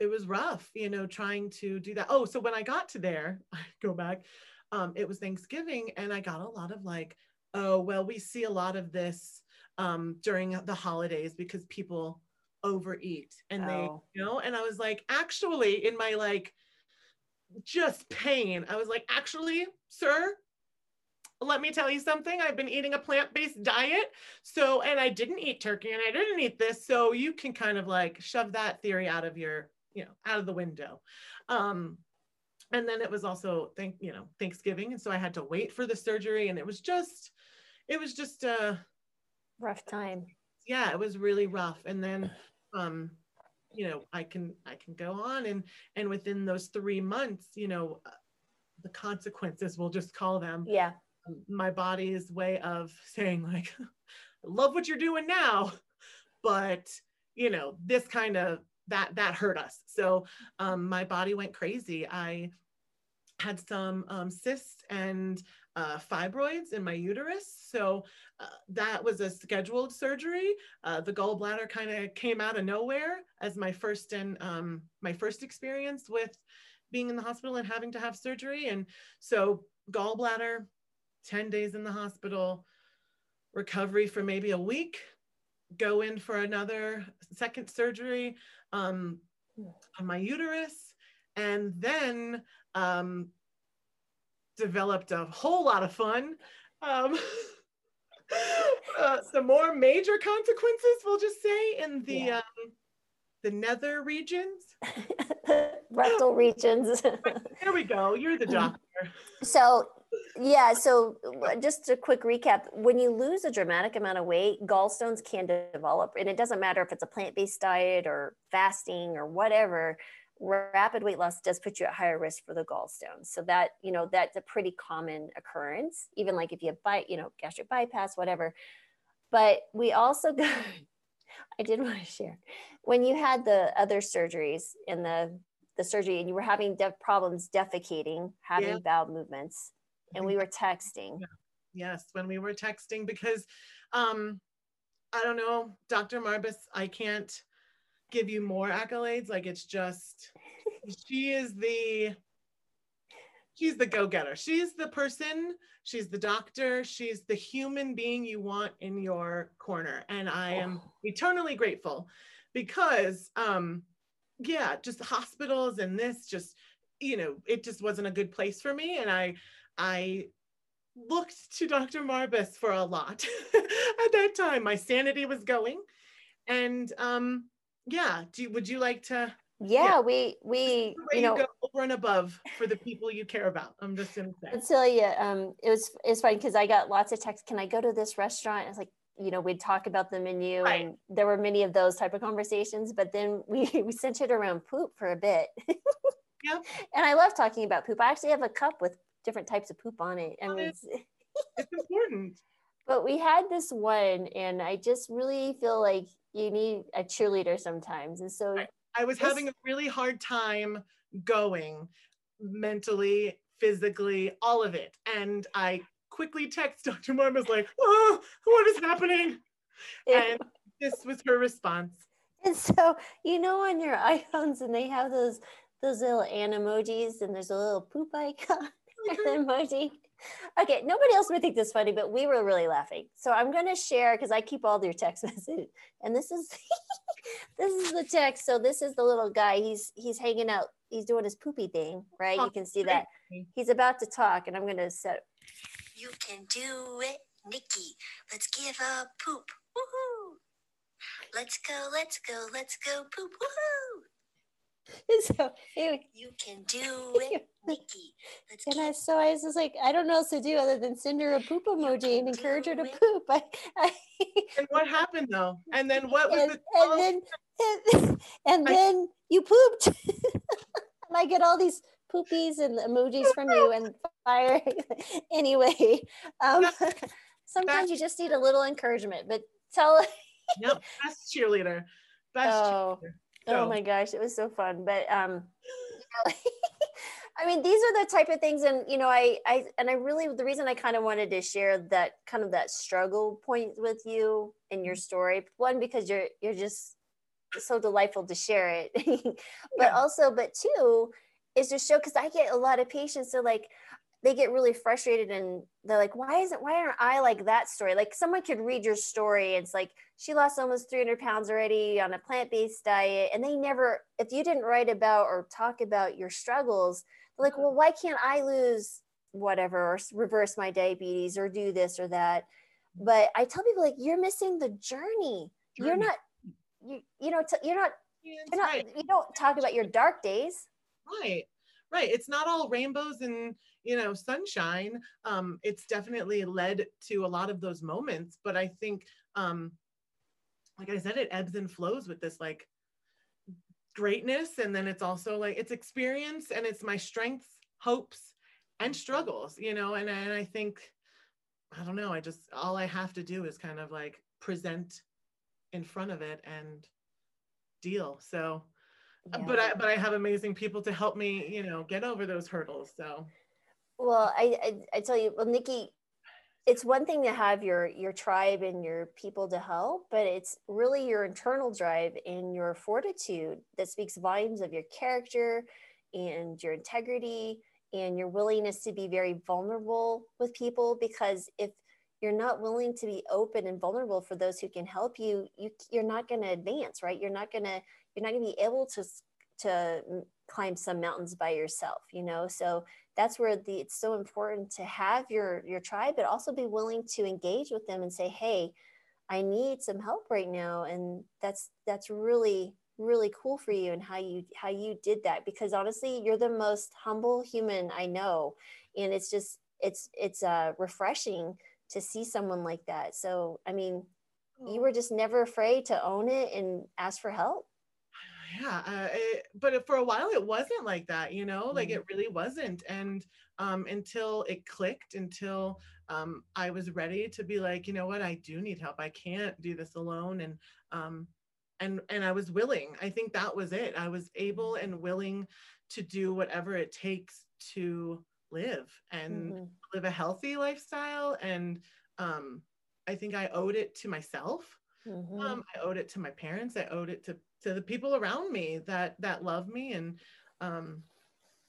it was rough, you know, trying to do that. Oh, so when I got to there, I go back, um, it was Thanksgiving, and I got a lot of like, oh, well, we see a lot of this um, during the holidays because people overeat and they, Oh. you know, and I was like, actually, in my like just pain, I was like, actually, sir, let me tell you something. I've been eating a plant based diet. So, and I didn't eat turkey and I didn't eat this. So you can kind of like shove that theory out of your, you know, out of the window. Um, and then it was also thank you know Thanksgiving, and so I had to wait for the surgery, and it was just, it was just a Rough time. yeah, it was really rough. And then um, you know, I can I can go on and and within those three months, you know, uh, the consequences we'll just call them Yeah. my body's way of saying like love what you're doing now but you know this kind of that that hurt us. So um, my body went crazy. I had some um, cysts and uh, fibroids in my uterus. So uh, that was a scheduled surgery. Uh, the gallbladder kind of came out of nowhere as my first and um, my first experience with being in the hospital and having to have surgery. And so gallbladder 10 days in the hospital, recovery for maybe a week, go in for another second surgery um, on my uterus, and then um, developed a whole lot of fun. Um, uh, some more major consequences, we'll just say, in the Yeah. um, the nether regions. Rectal regions. Here we go. You're the doctor. So, yeah, so uh, just a quick recap. When you lose a dramatic amount of weight, gallstones can develop, and it doesn't matter if it's a plant based diet or fasting or whatever. Rapid weight loss does put you at higher risk for the gallstones. So that, you know, that's a pretty common occurrence, even like if you have bi- you know, gastric bypass, whatever. But we also got, I did want to share when you had the other surgeries in the the surgery and you were having def- problems defecating, having Yeah. bowel movements, and we were texting. Yes, when we were texting because um I don't know, Dr. Marbas, I can't give you more accolades. Like it's just she is the she's the go-getter. She's the person, she's the doctor, she's the human being you want in your corner. And I am eternally grateful because um yeah, just hospitals and this just you know, it just wasn't a good place for me and I I looked to Dr. Marbas for a lot at that time. My sanity was going. And um, yeah, do would you like to Yeah, Yeah. we we you you know go over and above for the people you care about? I'm just gonna say. I'll tell you, um, it was it's funny because I got lots of texts. Can I go to this restaurant? It's like you know we'd talk about the menu, Right. and there were many of those type of conversations. But then we we centered around poop for a bit. Yep. And I love talking about poop. I actually have a cup with different types of poop on it. I mean, it's- It's important. but we had this one, and I just really feel like you need a cheerleader sometimes. And so Right. I was This- having a really hard time going mentally, physically, all of it. And I quickly text Dr. Marbas like, oh, what is happening? And this was her response. And so, you know, on your iPhones, and they have those those little an emojis, and there's a little poop icon emoji. Okay, nobody else would think this funny, but we were really laughing. So I'm going to share because I keep all your text messages, and this is this is the text. So this is the little guy. He's he's hanging out. He's doing his poopy thing, right? You can see that he's about to talk, and I'm going to set. You can do it, Nikki. Let's give up poop. Woohoo! Let's go, let's go, let's go poop. Woohoo! So anyway, You can do it, Nikki. Let's And I so I was just like, I don't know what to do other than send her a poop emoji and encourage her to poop. I, I, And what happened though? And then what was and, the and then and, and I- then you pooped. and I get all these poopies and emojis from you and fire. anyway, um, sometimes you just need a little encouragement, but tell Yep, best cheerleader. Best Oh. cheerleader. Oh my gosh, it was so fun. But um I mean, these are the type of things, and you know, I, I, and I really, the reason I kind of wanted to share that kind of that struggle point with you in your story. One, because you're, you're just so delightful to share it, but Yeah. also, but two, is to show because I get a lot of patients. They're like, they get really frustrated and they're like, why isn't, why aren't I like that story? Like someone could read your story. It's like she lost almost 300 pounds already on a plant-based diet, and they never, if you didn't write about or talk about your struggles they're like, well, why can't I lose whatever or reverse my diabetes or do this or that? But I tell people like, you're missing the journey. You're not, you, you know, t- you're not, Yeah, you're not, right. you don't talk about your dark days. right right it's not all rainbows and you know sunshine um it's definitely led to a lot of those moments but i think um like i said it ebbs and flows with this like greatness and then it's also like it's experience and it's my strengths hopes and struggles you know and, and i think i don't know i just all i have to do is kind of like present in front of it and deal so Yeah. but I but I have amazing people to help me, you know, get over those hurdles. So Well, I, I, I tell you, well, Nikki, it's one thing to have your your tribe and your people to help, but it's really your internal drive and your fortitude that speaks volumes of your character and your integrity and your willingness to be very vulnerable with people. Because if you're not willing to be open and vulnerable for those who can help you, you you're not going to advance, right? You're not going to you're not going to be able to to climb some mountains by yourself, you know. So that's where the it's so important to have your your tribe but also be willing to engage with them and say hey i need some help right now and that's that's really really cool for you and how you how you did that because honestly you're the most humble human i know and it's just it's it's uh refreshing to see someone like that. So i mean you were just never afraid to own it and ask for help yeah, uh, it, but for a while it wasn't like that, you know, like Mhm. it really wasn't. And um, until it clicked, until um, I was ready to be like, you know what, I do need help. I can't do this alone. And um, and and I was willing. I think that was it. I was able and willing to do whatever it takes to live and Mhm. live a healthy lifestyle. And um, I think I owed it to myself. Mhm. um, I owed it to my parents. I owed it to to the people around me that that love me, and um,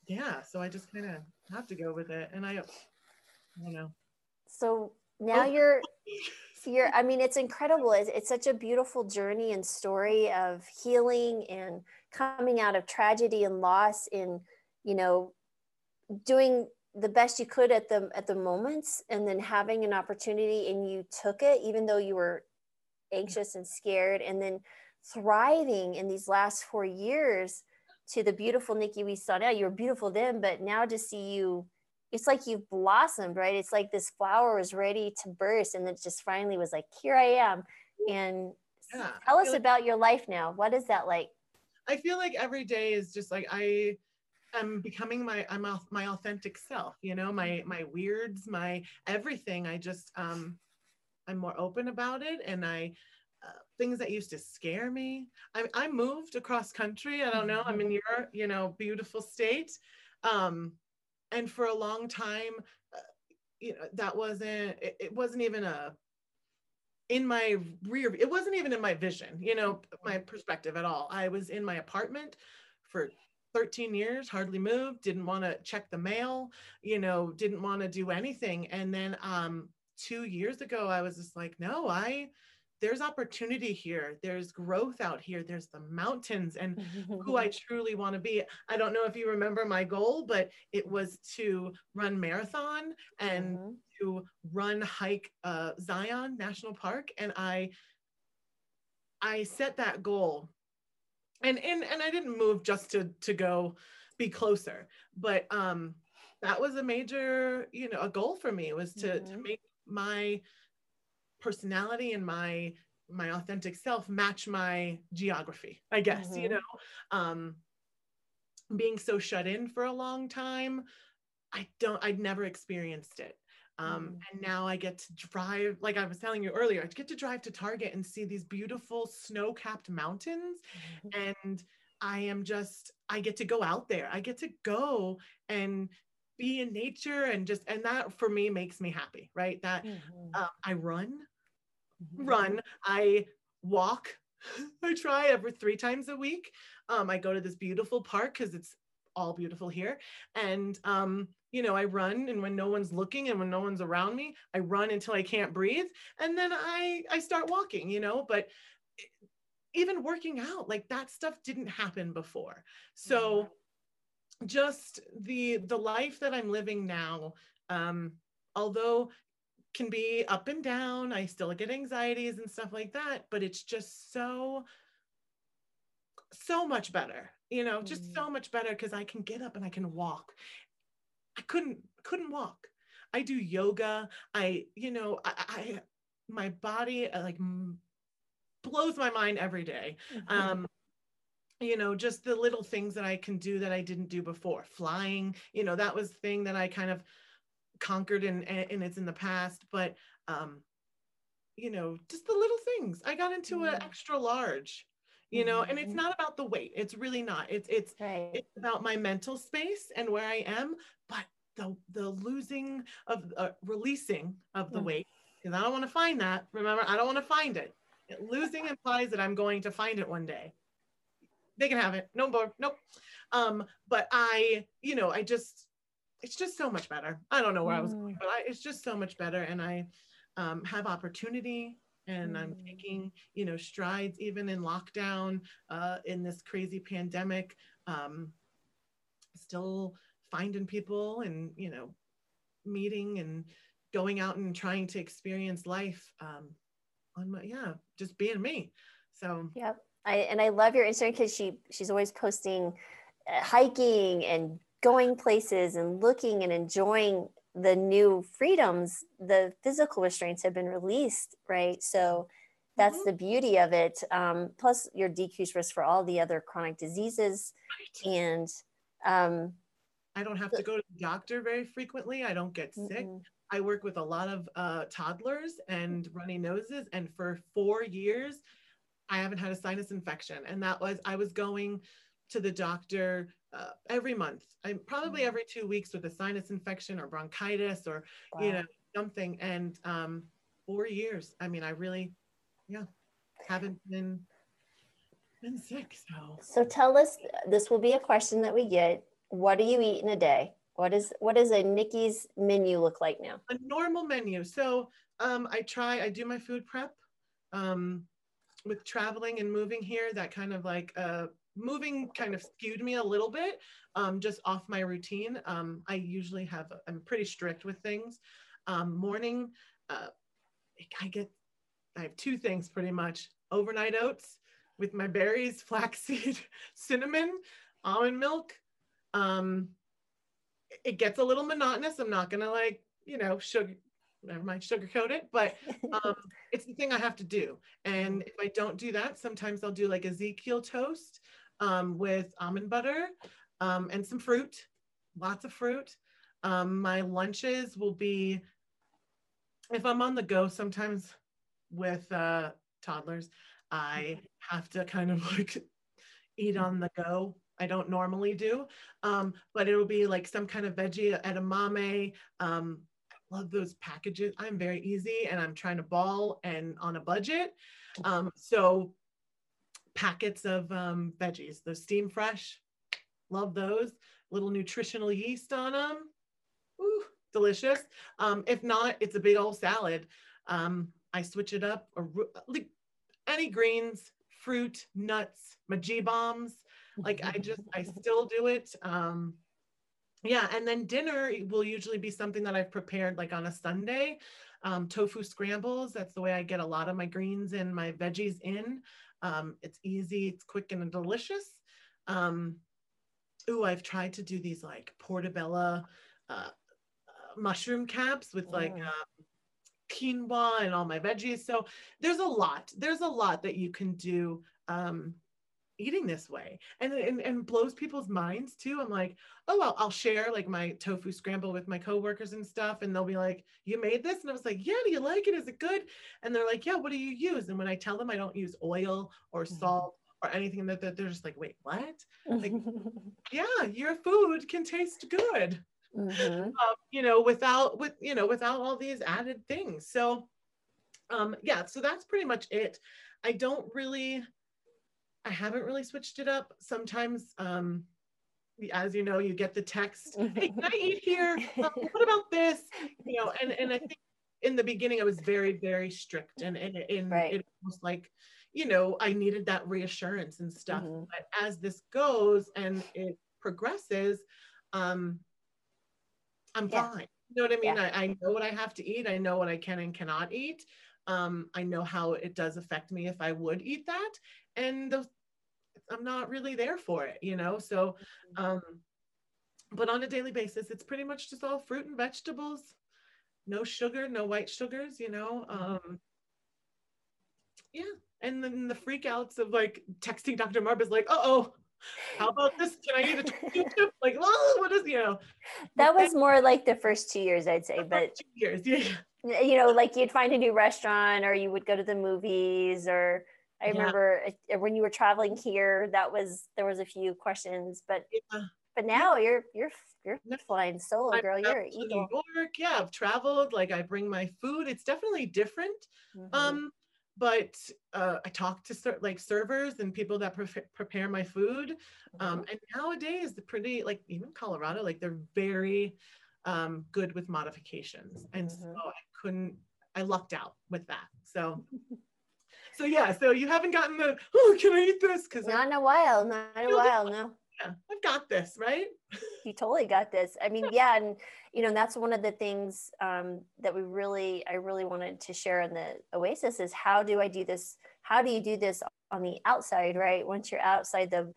yeah. So I just kind of have to go with it, and I, I don't know. so now Oh. you're you're i mean it's incredible it's, it's such a beautiful journey and story of healing and coming out of tragedy and loss in you know doing the best you could at the at the moments and then having an opportunity and you took it even though you were anxious and scared and then thriving in these last four years to the beautiful nikki we saw now you were beautiful then but now to see you it's like you've blossomed, right? It's like this flower was ready to burst and it just finally was like, here I am. And Yeah, tell us like- about your life now. What is that like? I feel like every day is just like I am becoming my I'm my authentic self. You know, my my weirds, my everything. I just um, I'm more open about it, and I. Things that used to scare me. I, I moved across country. I don't know. I'm in your, you know, beautiful state. Um, and for a long time uh, you know that wasn't it, it wasn't even a in my rear it wasn't even in my vision you know my perspective at all i was in my apartment for 13 years hardly moved didn't want to check the mail you know didn't want to do anything and then um 2 years ago i was just like no i there's opportunity here there's growth out here there's the mountains and who I truly want to be. I don't know if you remember my goal, but it was to run marathon and Mhm. to run hike uh, Zion National Park, and I I set that goal, and and and I didn't move just to to go be closer, but um that was a major you know a goal for me was to to Mhm. make my personality and my my authentic self match my geography i guess you Mhm. know um being so shut in for a long time i don't i'd never experienced it um Mhm. and now i get to drive like i was telling you earlier i get to drive to target and see these beautiful snow-capped mountains and I am just, I get to go out there. I get to go and be in nature and just, and that for me makes me happy, right? That Mhm. uh, I run. Run, I walk. I try every three times a week. Um, I go to this beautiful park because it's all beautiful here. And, um, you know, I run and when no one's looking and when no one's around me, I run until I can't breathe. And then I, I start walking, you know, but even working out, like that stuff didn't happen before. So just the, the life that I'm living now, um, although can be up and down. I still get anxieties and stuff like that, but it's just so, so much better, you know, just Mhm. so much better because I can get up and I can walk. I couldn't, couldn't walk. I do yoga. I, you know, I, I my body uh, like m- blows my mind every day Mhm. um you know just the little things that i can do that i didn't do before flying you know that was the thing that i kind of conquered and and it's in the past but um you know just the little things. I got into an Mm. extra large you know and it's Mhm. not about the weight. It's really not. It's it's right. it's about my mental space and where i am but the the losing of uh, releasing of the Mm. weight because i don't want to find that. Remember i don't want to find it losing implies that i'm going to find it one day. They can have it. No more. Nope. Um but i you know i just it's just so much better i don't know where i was going Mm. but I, it's just so much better and i um, have opportunity and i'm Mm. taking you know strides even in lockdown uh, in this crazy pandemic um, still finding people and you know meeting and going out and trying to experience life um, on my yeah just being me so Yep. I and I love your Instagram because she she's always posting uh, hiking and going places and looking and enjoying the new freedoms. The physical restraints have been released, right? So that's Mhm. the beauty of it. Um, plus, your decreased risk for all the other chronic diseases, and um, I don't have to go to the doctor very frequently. I don't get sick. mm-mm. I work with a lot of uh, toddlers and runny noses, and for four years, I haven't had a sinus infection. And that was I was going to the doctor uh, every month. I'm probably Mhm. every two weeks with a sinus infection or bronchitis or you know something. And um, four years. I mean, I really, yeah, haven't been been sick. So So tell us. This will be a question that we get. What do you eat in a day? What is what does a Nikki's menu look like now? a normal menu. So um, I try, I do my food prep. Um, with traveling and moving here, that kind of like uh, moving kind of skewed me a little bit, um, just off my routine. Um, I usually have, I'm pretty strict with things. Um, morning, uh, I get, I have two things pretty much overnight oats with my berries, flaxseed, cinnamon, almond milk. Um, it gets a little monotonous. I'm not gonna like, you know, sugar, never mind, sugarcoat it, but um, it's the thing I have to do. And if I don't do that, sometimes I'll do like Ezekiel toast um, with almond butter um, and some fruit, lots of fruit. Um, my lunches will be, if I'm on the go, sometimes with uh, toddlers, I have to kind of like eat on the go. I don't normally do, um, but it'll be like some kind of veggie edamame. Um, I love those packages. I'm very easy and I'm trying to ball and on a budget. Um, so packets of um, veggies, those steam fresh, love those. Little nutritional yeast on them. Ooh, delicious. Um, if not, it's a big old salad. Um, I switch it up. Or like any greens, fruit, nuts, my G bombs. Like I just, I still do it. Um, yeah, and then dinner will usually be something that I've prepared like on a Sunday. Um, tofu scrambles. That's the way I get a lot of my greens and my veggies in. Um, it's easy, it's quick and delicious. Um, ooh, I've tried to do these like portobello uh, uh, mushroom caps with like Mm. um, quinoa and all my veggies. So there's a lot. There's a lot that you can do um, eating this way, and, and and blows people's minds too. I'm like, oh, well, I'll share like my tofu scramble with my coworkers and stuff, and they'll be like, you made this, and I was like, yeah, do you like it? Is it good? And they're like, yeah, what do you use? And when I tell them I don't use oil or Mhm. salt or anything that, that they're just like, wait, what? Like, yeah, your food can taste good. Mhm. um, you know, without with you know, without all these added things. So um yeah, so that's pretty much it. I don't really I haven't really switched it up. Sometimes um as you know, you get the text, hey, can I eat here? Um, what about this? You know, and and I think in the beginning I was very, very strict and and, and Right. it was like, you know, I needed that reassurance and stuff. Mhm. But as this goes and it progresses, um, I'm Yeah. fine. You know what I mean? Yeah. I, I know what I have to eat. I know what I can and cannot eat. Um, I know how it does affect me if I would eat that. And those, I'm not really there for it, you know? So, um, but on a daily basis, it's pretty much just all fruit and vegetables, no sugar, no white sugars, you know? Um, yeah. And then the freakouts of like texting Dr. Marbas like, uh oh, how about this? Can I eat a tortilla chip? Like, oh, what is, you know? that was more like the first two years, I'd say. But two years. Yeah. you know, like you'd find a new restaurant or you would go to the movies or I Yeah. remember uh, when you were traveling here, that was there was a few questions, but Yeah. but now you're you're you're flying solo, I've girl. You're eagle. New York. Yeah, I've traveled. Like I bring my food. It's definitely different. Mhm. Um, but uh, I talk to ser- like servers and people that pre- prepare my food. Um, Mm-hmm. and nowadays, the pretty like even Colorado, like they're very um, good with modifications. And so Mhm. I couldn't. I lucked out with that. So. So yeah, so you haven't gotten the oh can I eat this because not in a while, not in a while, no. yeah, I've got this right. you totally got this. I mean, yeah, and you know that's one of the things um, that we really, I really wanted to share in the Oasis is how do I do this? How do you do this on the outside, right? Once you're outside the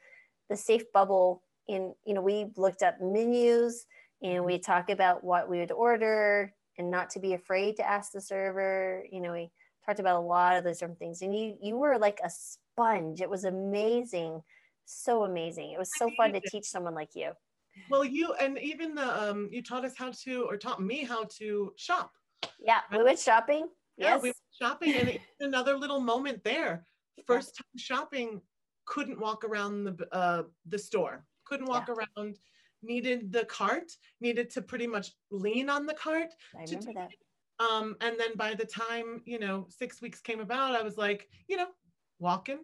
the safe bubble. In you know, we looked up menus and we talk about what we would order and not to be afraid to ask the server. You know, we talked about a lot of those different things, and you you were like a sponge. It was amazing. So amazing. It was so fun to teach someone like you. Well, you and even the um, you taught us how to or taught me how to shop. Yeah, we went shopping. Yeah, Yes. we went shopping and another little moment there. First time shopping, couldn't walk around the uh, the store, couldn't walk around, needed the cart, needed to pretty much lean on the cart. I to remember that. Um, and then by the time you know six weeks came about, I was like, you know, walking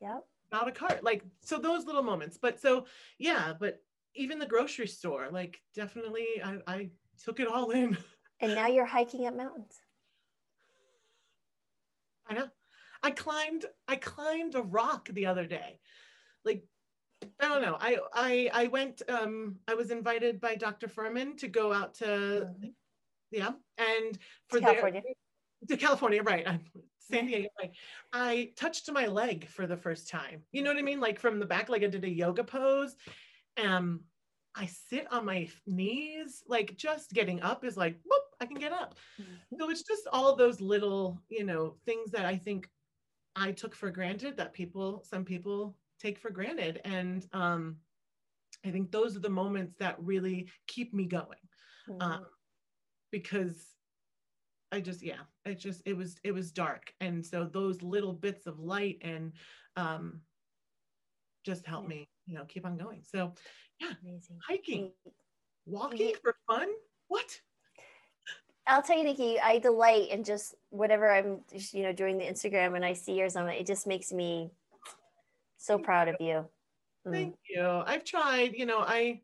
Yep. without a cart, like so those little moments. But so yeah, but even the grocery store, like definitely, I, I took it all in. And now you're hiking up mountains. I know. I climbed I climbed a rock the other day. Like I don't know. I I I went um I was invited by Dr. Fuhrman to go out to Mhm. Yeah and for To their- California. to California, right. I'm San Diego, right. I touched my leg for the first time. You know what I mean? Like from the back, like I did a yoga pose. Um, I sit on my knees, like just getting up is like, whoop, I can get up. Mhm. So it's just all those little, you know, things that I think I took for granted that people, some people take for granted. And um, I think those are the moments that really keep me going Mhm. um, because I just yeah, it just it was it was dark, and so those little bits of light and um, just help me, you know, keep on going. So yeah, Amazing. hiking, walking for fun, what? I'll tell you, Nikki, I delight in just whatever I'm, just, you know, doing the Instagram and I see yours on it. It just makes me so Thank proud of you. Mm. Thank you. I've tried, you know, I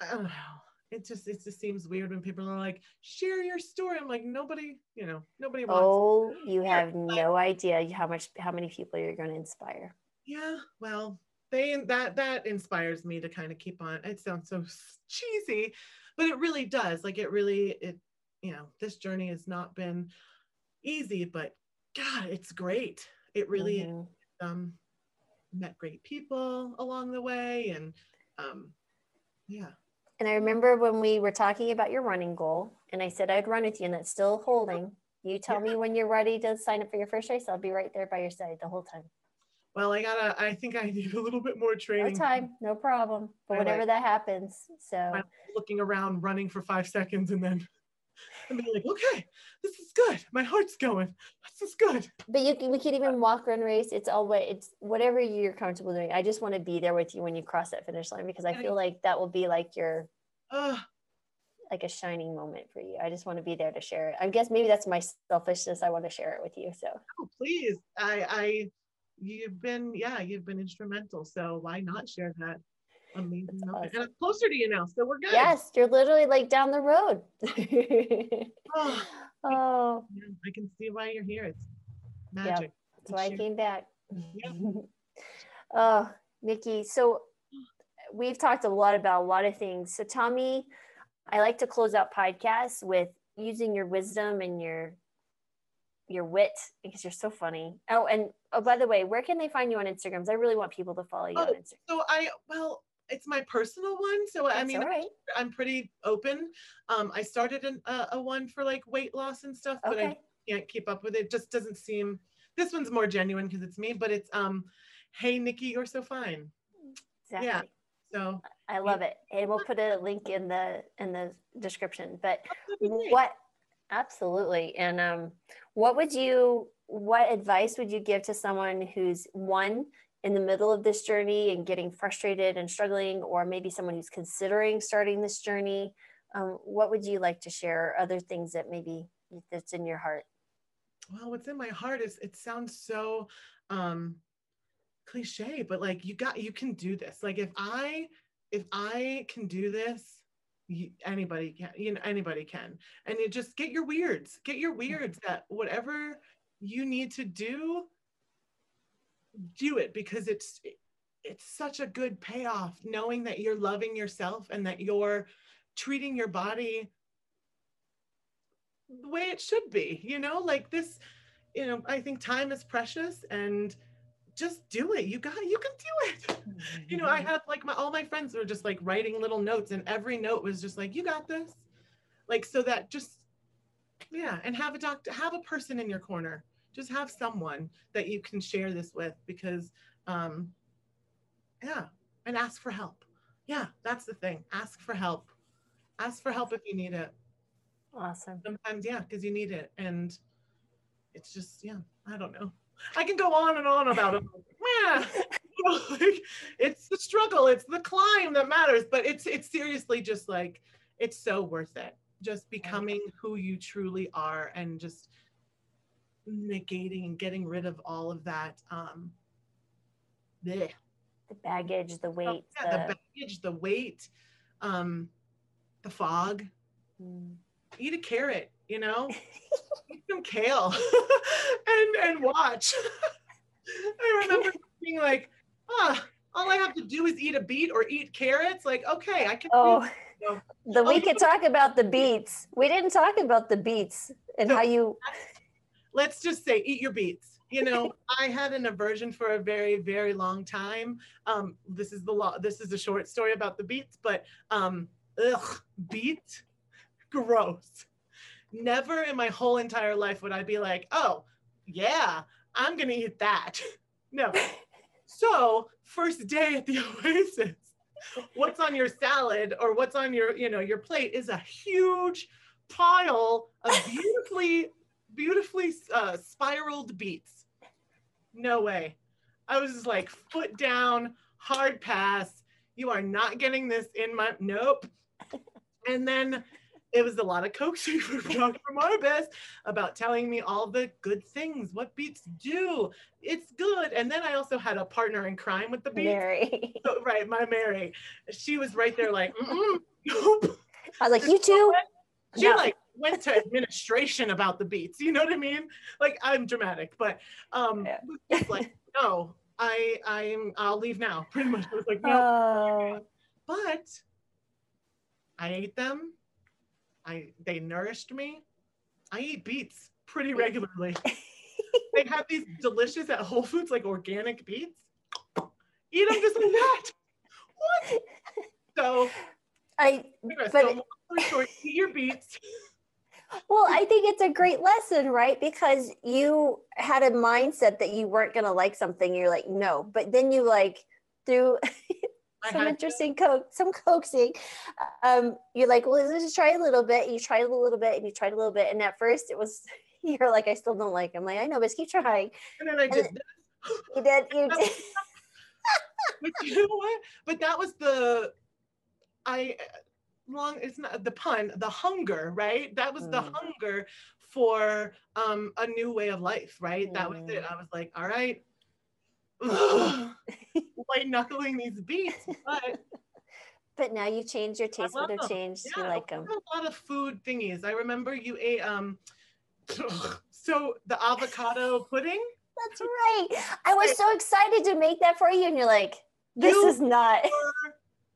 I don't know. It just it just seems weird when people are like, share your story. I'm like, nobody, you know, nobody wants. Oh, you have no idea how much, how many people you're going to inspire. Yeah, well, they that that inspires me to kind of keep on. It sounds so cheesy, but it really does. Like it really it you know, this journey has not been easy, but God, it's great. It really Mhm. um met great people along the way and um yeah. And I remember when we were talking about your running goal, and I said I'd run with you, and that's still holding. You tell me when you're ready to sign up for your first race. I'll be right there by your side the whole time. Well, I gotta I think I need a little bit more No training. time, no problem. But I whenever like- that happens, so I'm looking around running for five seconds and then and be like, okay, this is good. My heart's going. This is good. But you can, we even walk, run, race. It's all what it's whatever you're comfortable doing. I just want to be there with you when you cross that finish line because I feel like that will be like your Uh, like a shining moment for you. I just want to be there to share it. I guess maybe that's my selfishness. I want to share it with you. So oh, please. I, I, you've been, yeah, you've been instrumental. So why not share that amazing awesome. And I'm closer to you now, so we're good. yes, you're literally like down the road. Oh, oh, I can see why you're here. It's magic. that's why I Sure. came back. Yeah. oh, Nikki. So we've talked a lot about a lot of things. So tell me, I like to close out podcasts with using your wisdom and your your wit because you're so funny. Oh, and oh, by the way, where can they find you on Instagrams? I really want people to follow you oh, on Oh, Instagram. So I, well, it's my personal one. So I mean, right. I'm pretty open. Um, I started an, a, a one for like weight loss and stuff, but I can't keep up with it. Just doesn't seem. This one's more genuine because it's me, but it's um, hey Nikki, you're so fine. Exactly. yeah. So I love it. And we'll put a link in the in the description. But great. what absolutely. And um what would you what advice would you give to someone who's one in the middle of this journey and getting frustrated and struggling, or maybe someone who's considering starting this journey? Um, what would you like to share? Other things that maybe that's in your heart? well what's in my heart is it sounds so um cliche but like you got you can do this like if i if i can do this you, anybody can you know anybody can and you just get your weirds get your weirds that whatever you need to do do it because it's it's such a good payoff knowing that you're loving yourself and that you're treating your body the way it should be you know? Like this you know i think time is precious and just do it. You got you can do it. You know i mm-hmm. have like my all my friends were just like writing little notes and every note was just like you got this. Like so that just yeah and have a doctor have a person in your corner just have someone that you can share this with because um yeah and ask for help. Yeah that's the thing. Ask for help. Ask for help if you need it. Awesome. sometimes yeah because you need it and it's just yeah i don't know. I can go on and on about it. Yeah you know, like, it's the struggle it's the climb that matters but it's it's seriously just like it's so worth it. Just becoming who you truly are and just negating and getting rid of all of that um bleh. The baggage, the Oh, weight, yeah, the the, baggage the weight um the fog Mm. eat a carrot, you know, eat some kale and and watch. I remember being like, ah, all I have to do is eat a beet or eat carrots. Like, okay, I can Oh, No. the, Oh, we you could talk about the beets. We didn't talk about the beets and how you. Let's just say eat your beets you know? I had an aversion for a very very long time. Um this is the law this is a short story about the beets but um ugh beet? Gross. Never in my whole entire life would i be like oh yeah i'm gonna eat that. No so first day at the oasis what's on your salad or what's on your you know your plate is a huge pile of beautifully beautifully uh, spiraled beets. No way. I was just like, foot down, hard pass. You are not getting this in my, nope. And then it was a lot of coaxing from Dr. Marbas about telling me all the good things, what beets do. It's good. And then I also had a partner in crime with the beets. Mary. So- right, my Mary. She was right there like, "Mm-mm, nope. I was like, you too? She No. like went to administration about the beats. You know what I mean? Like I'm dramatic, but um Yeah. it's like no, I I'm I'll leave now. Pretty much. I was like, no, Oh, but I ate them. I they nourished me. I eat beets pretty regularly. they have these delicious at Whole Foods like organic beets. Eat them just like that. What? So, I anyway, But- so short, eat your beets. Well, I think it's a great lesson, right? Because you had a mindset that you weren't gonna like something. You're like, no, but then you like through some to. interesting some coaxing. Um, you're like, well, let's just try a little bit. You tried a little bit, and you tried a little bit, and at first it was, you're like, I still don't like. Him. I'm like, I know, but just keep trying. And then I did. You did, you did. but you know what? But that was the I long it's not the pun, the hunger, right? That was the Mm. hunger for um a new way of life, right? That was it. Mm. I was like, all right. White knuckling these beats, but But now you changed your taste would have changed. yeah, you like them. a lot of food thingies. I remember you ate um so the avocado pudding. That's right. I was so excited to make that for you, and you're like, this You is not.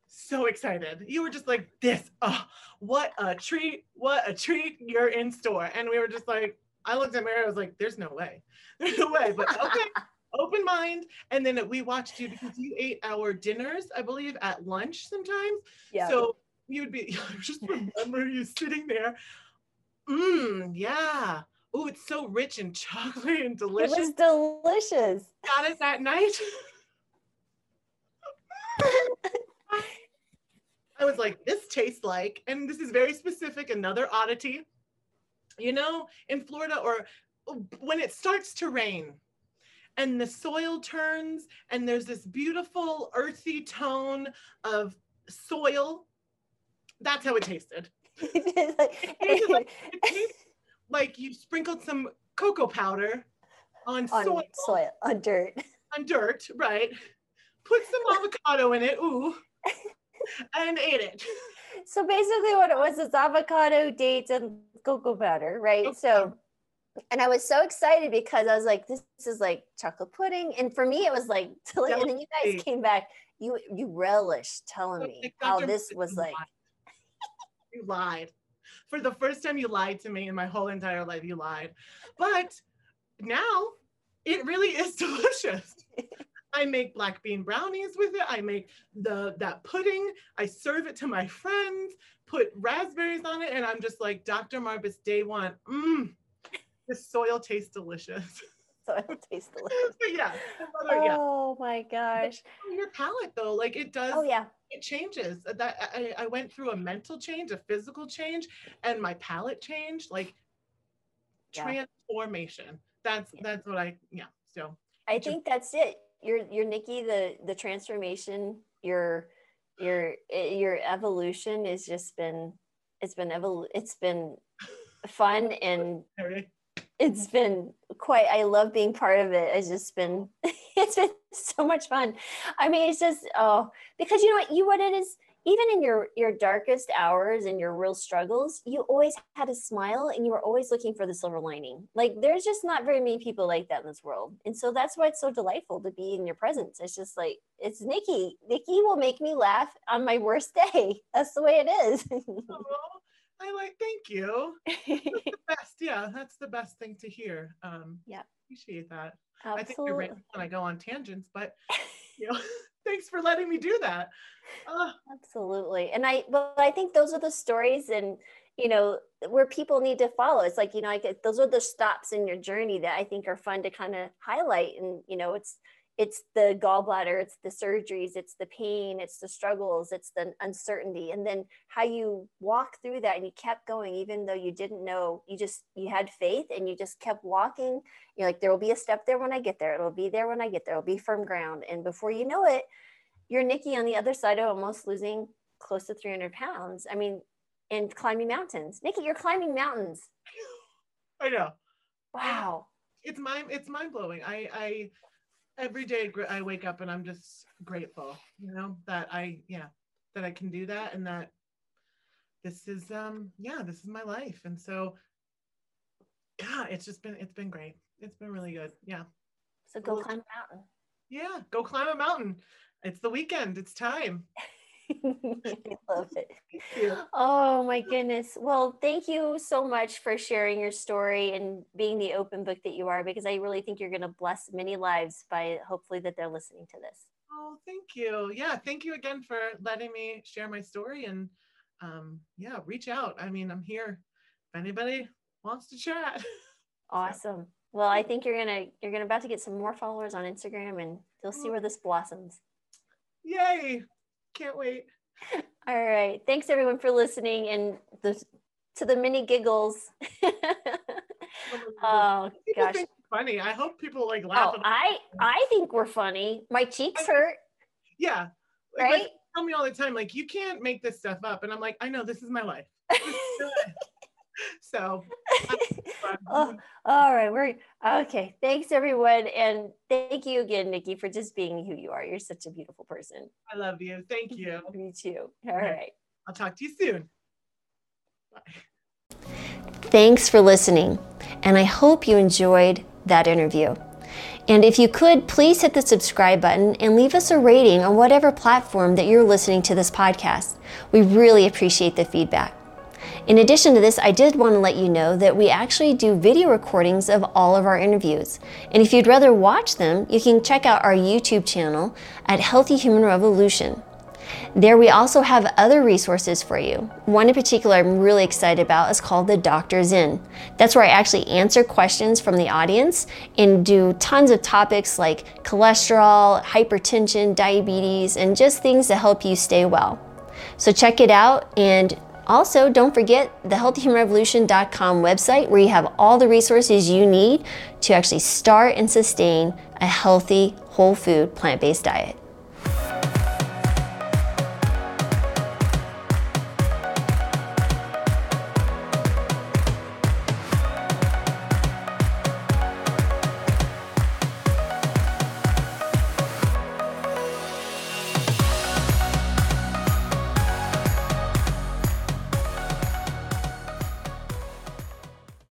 So excited. You were just like, this, oh, what a treat, what a treat, you're in store. And we were just like, I looked at Mary, I was like, there's no way. There's no way. But okay, open mind. And then we watched you because you ate our dinners, I believe, at lunch sometimes. Yeah. So you'd be, I just remember you sitting there. Mmm, yeah. Oh, it's so rich and chocolate and it delicious. was delicious. Got it that night. I was like, this tastes like, and this is very specific, another oddity. You know, in Florida, or when it starts to rain and the soil turns, and there's this beautiful earthy tone of soil, that's how it tasted. It's like- tasted like- It tastes like you sprinkled some cocoa powder on, on soil, soil, on dirt. on dirt, right? Put some avocado in it, ooh, and ate it. So basically, what it was is avocado, dates, and cocoa powder, right? Cocoa So, and I was so excited because I was like, this, is like chocolate pudding, and for me, it was like, delicious. and then you guys came back, you you relished telling oh, me how this was like. You lied. For the first time, you lied to me in my whole entire life. You lied. But now it really is delicious. I make black bean brownies with it. I make the that pudding. I serve it to my friends, put raspberries on it, and I'm just like, Dr. Marbas, day one. Mmm, the soil tastes delicious. So it tastes delicious. but yeah, another- yeah. Oh my gosh. Your palate though, like it does Oh yeah. it changes Uh, that I, I went through a mental change a physical change and my palate changed like Yeah. transformation that's Yeah. that's what i yeah so I think that's it. You're you're Nikki. The the transformation, your your your evolution has just been it's been evol- it's been fun and it's been quite i love being part of it it's just been it's been so much fun i mean it's just oh because you know what you what it is even in your your darkest hours and your real struggles you always had a smile and you were always looking for the silver lining. Like there's just not very many people like that in this world. And so that's why it's so delightful to be in your presence. It's just like it's nikki. Nikki will make me laugh on my worst day. That's the way it is. Oh, i like thank you. The best. Yeah that's the best thing to hear. Um Yeah. appreciate that. I think you're absolutely. right when i go on tangents but you know thanks for letting me do that uh, Absolutely. And I, well, I think those are the stories and, you know, where people need to follow. It's like, you know, I like those are the stops in your journey that I think are fun to kind of highlight. And, you know, it's, it's the gallbladder, it's the surgeries, it's the pain, it's the struggles, it's the uncertainty. And then how you walk through that and you kept going, even though you didn't know, you just, you had faith and you just kept walking. You're like, there will be a step there when I get there. It'll be there when I get there. It'll be firm ground. And before you know it, you're Nikki on the other side of almost losing close to 300 pounds. I mean, and climbing mountains. Nikki, you're climbing mountains. i know Wow. it's mind it's mind blowing. I I every day I wake up and I'm just grateful, you know, that I yeah, that I can do that and that this is um yeah, this is my life. And so yeah, it's just been it's been great. It's been really good. Yeah. So go climb a mountain. Yeah, go climb a mountain. It's the weekend. It's time. I love it. Oh my goodness. Well, thank you so much for sharing your story and being the open book that you are, because I really think you're going to bless many lives by hopefully that they're listening to this. Oh, thank you. Yeah, thank you again for letting me share my story and um yeah, reach out. I mean, I'm here if anybody wants to chat. Awesome. Well, I think you're gonna you're gonna about to get some more followers on Instagram, and you'll see where this blossoms. Yay. Can't wait. All right. Thanks everyone for listening and the to the mini giggles. oh gosh. funny. I hope people like laugh. Oh, at- I I think we're funny. My cheeks hurt, yeah. Like, right? like, tell me all the time, like, you can't make this stuff up. And I'm like, I know this is my life. This is good. so Oh, all right, we're okay. Thanks everyone, and thank you again, Nikki, for just being who you are. You're such a beautiful person. I love you. Thank you. Me too. All Okay. right. I'll talk to you soon. Bye. Thanks for listening, and I hope you enjoyed that interview. And if you could, please hit the subscribe button and leave us a rating on whatever platform that you're listening to this podcast. We really appreciate the feedback. In addition to this, I did want to let you know that we actually do video recordings of all of our interviews. And if you'd rather watch them, you can check out our YouTube channel at Healthy Human Revolution. There, we also have other resources for you. One in particular I'm really excited about is called the Doctor's In. That's where I actually answer questions from the audience and do tons of topics like cholesterol, hypertension, diabetes, and just things to help you stay well. So check it out and also, don't forget the healthyhumanrevolution.com website where you have all the resources you need to actually start and sustain a healthy, whole food, plant based diet.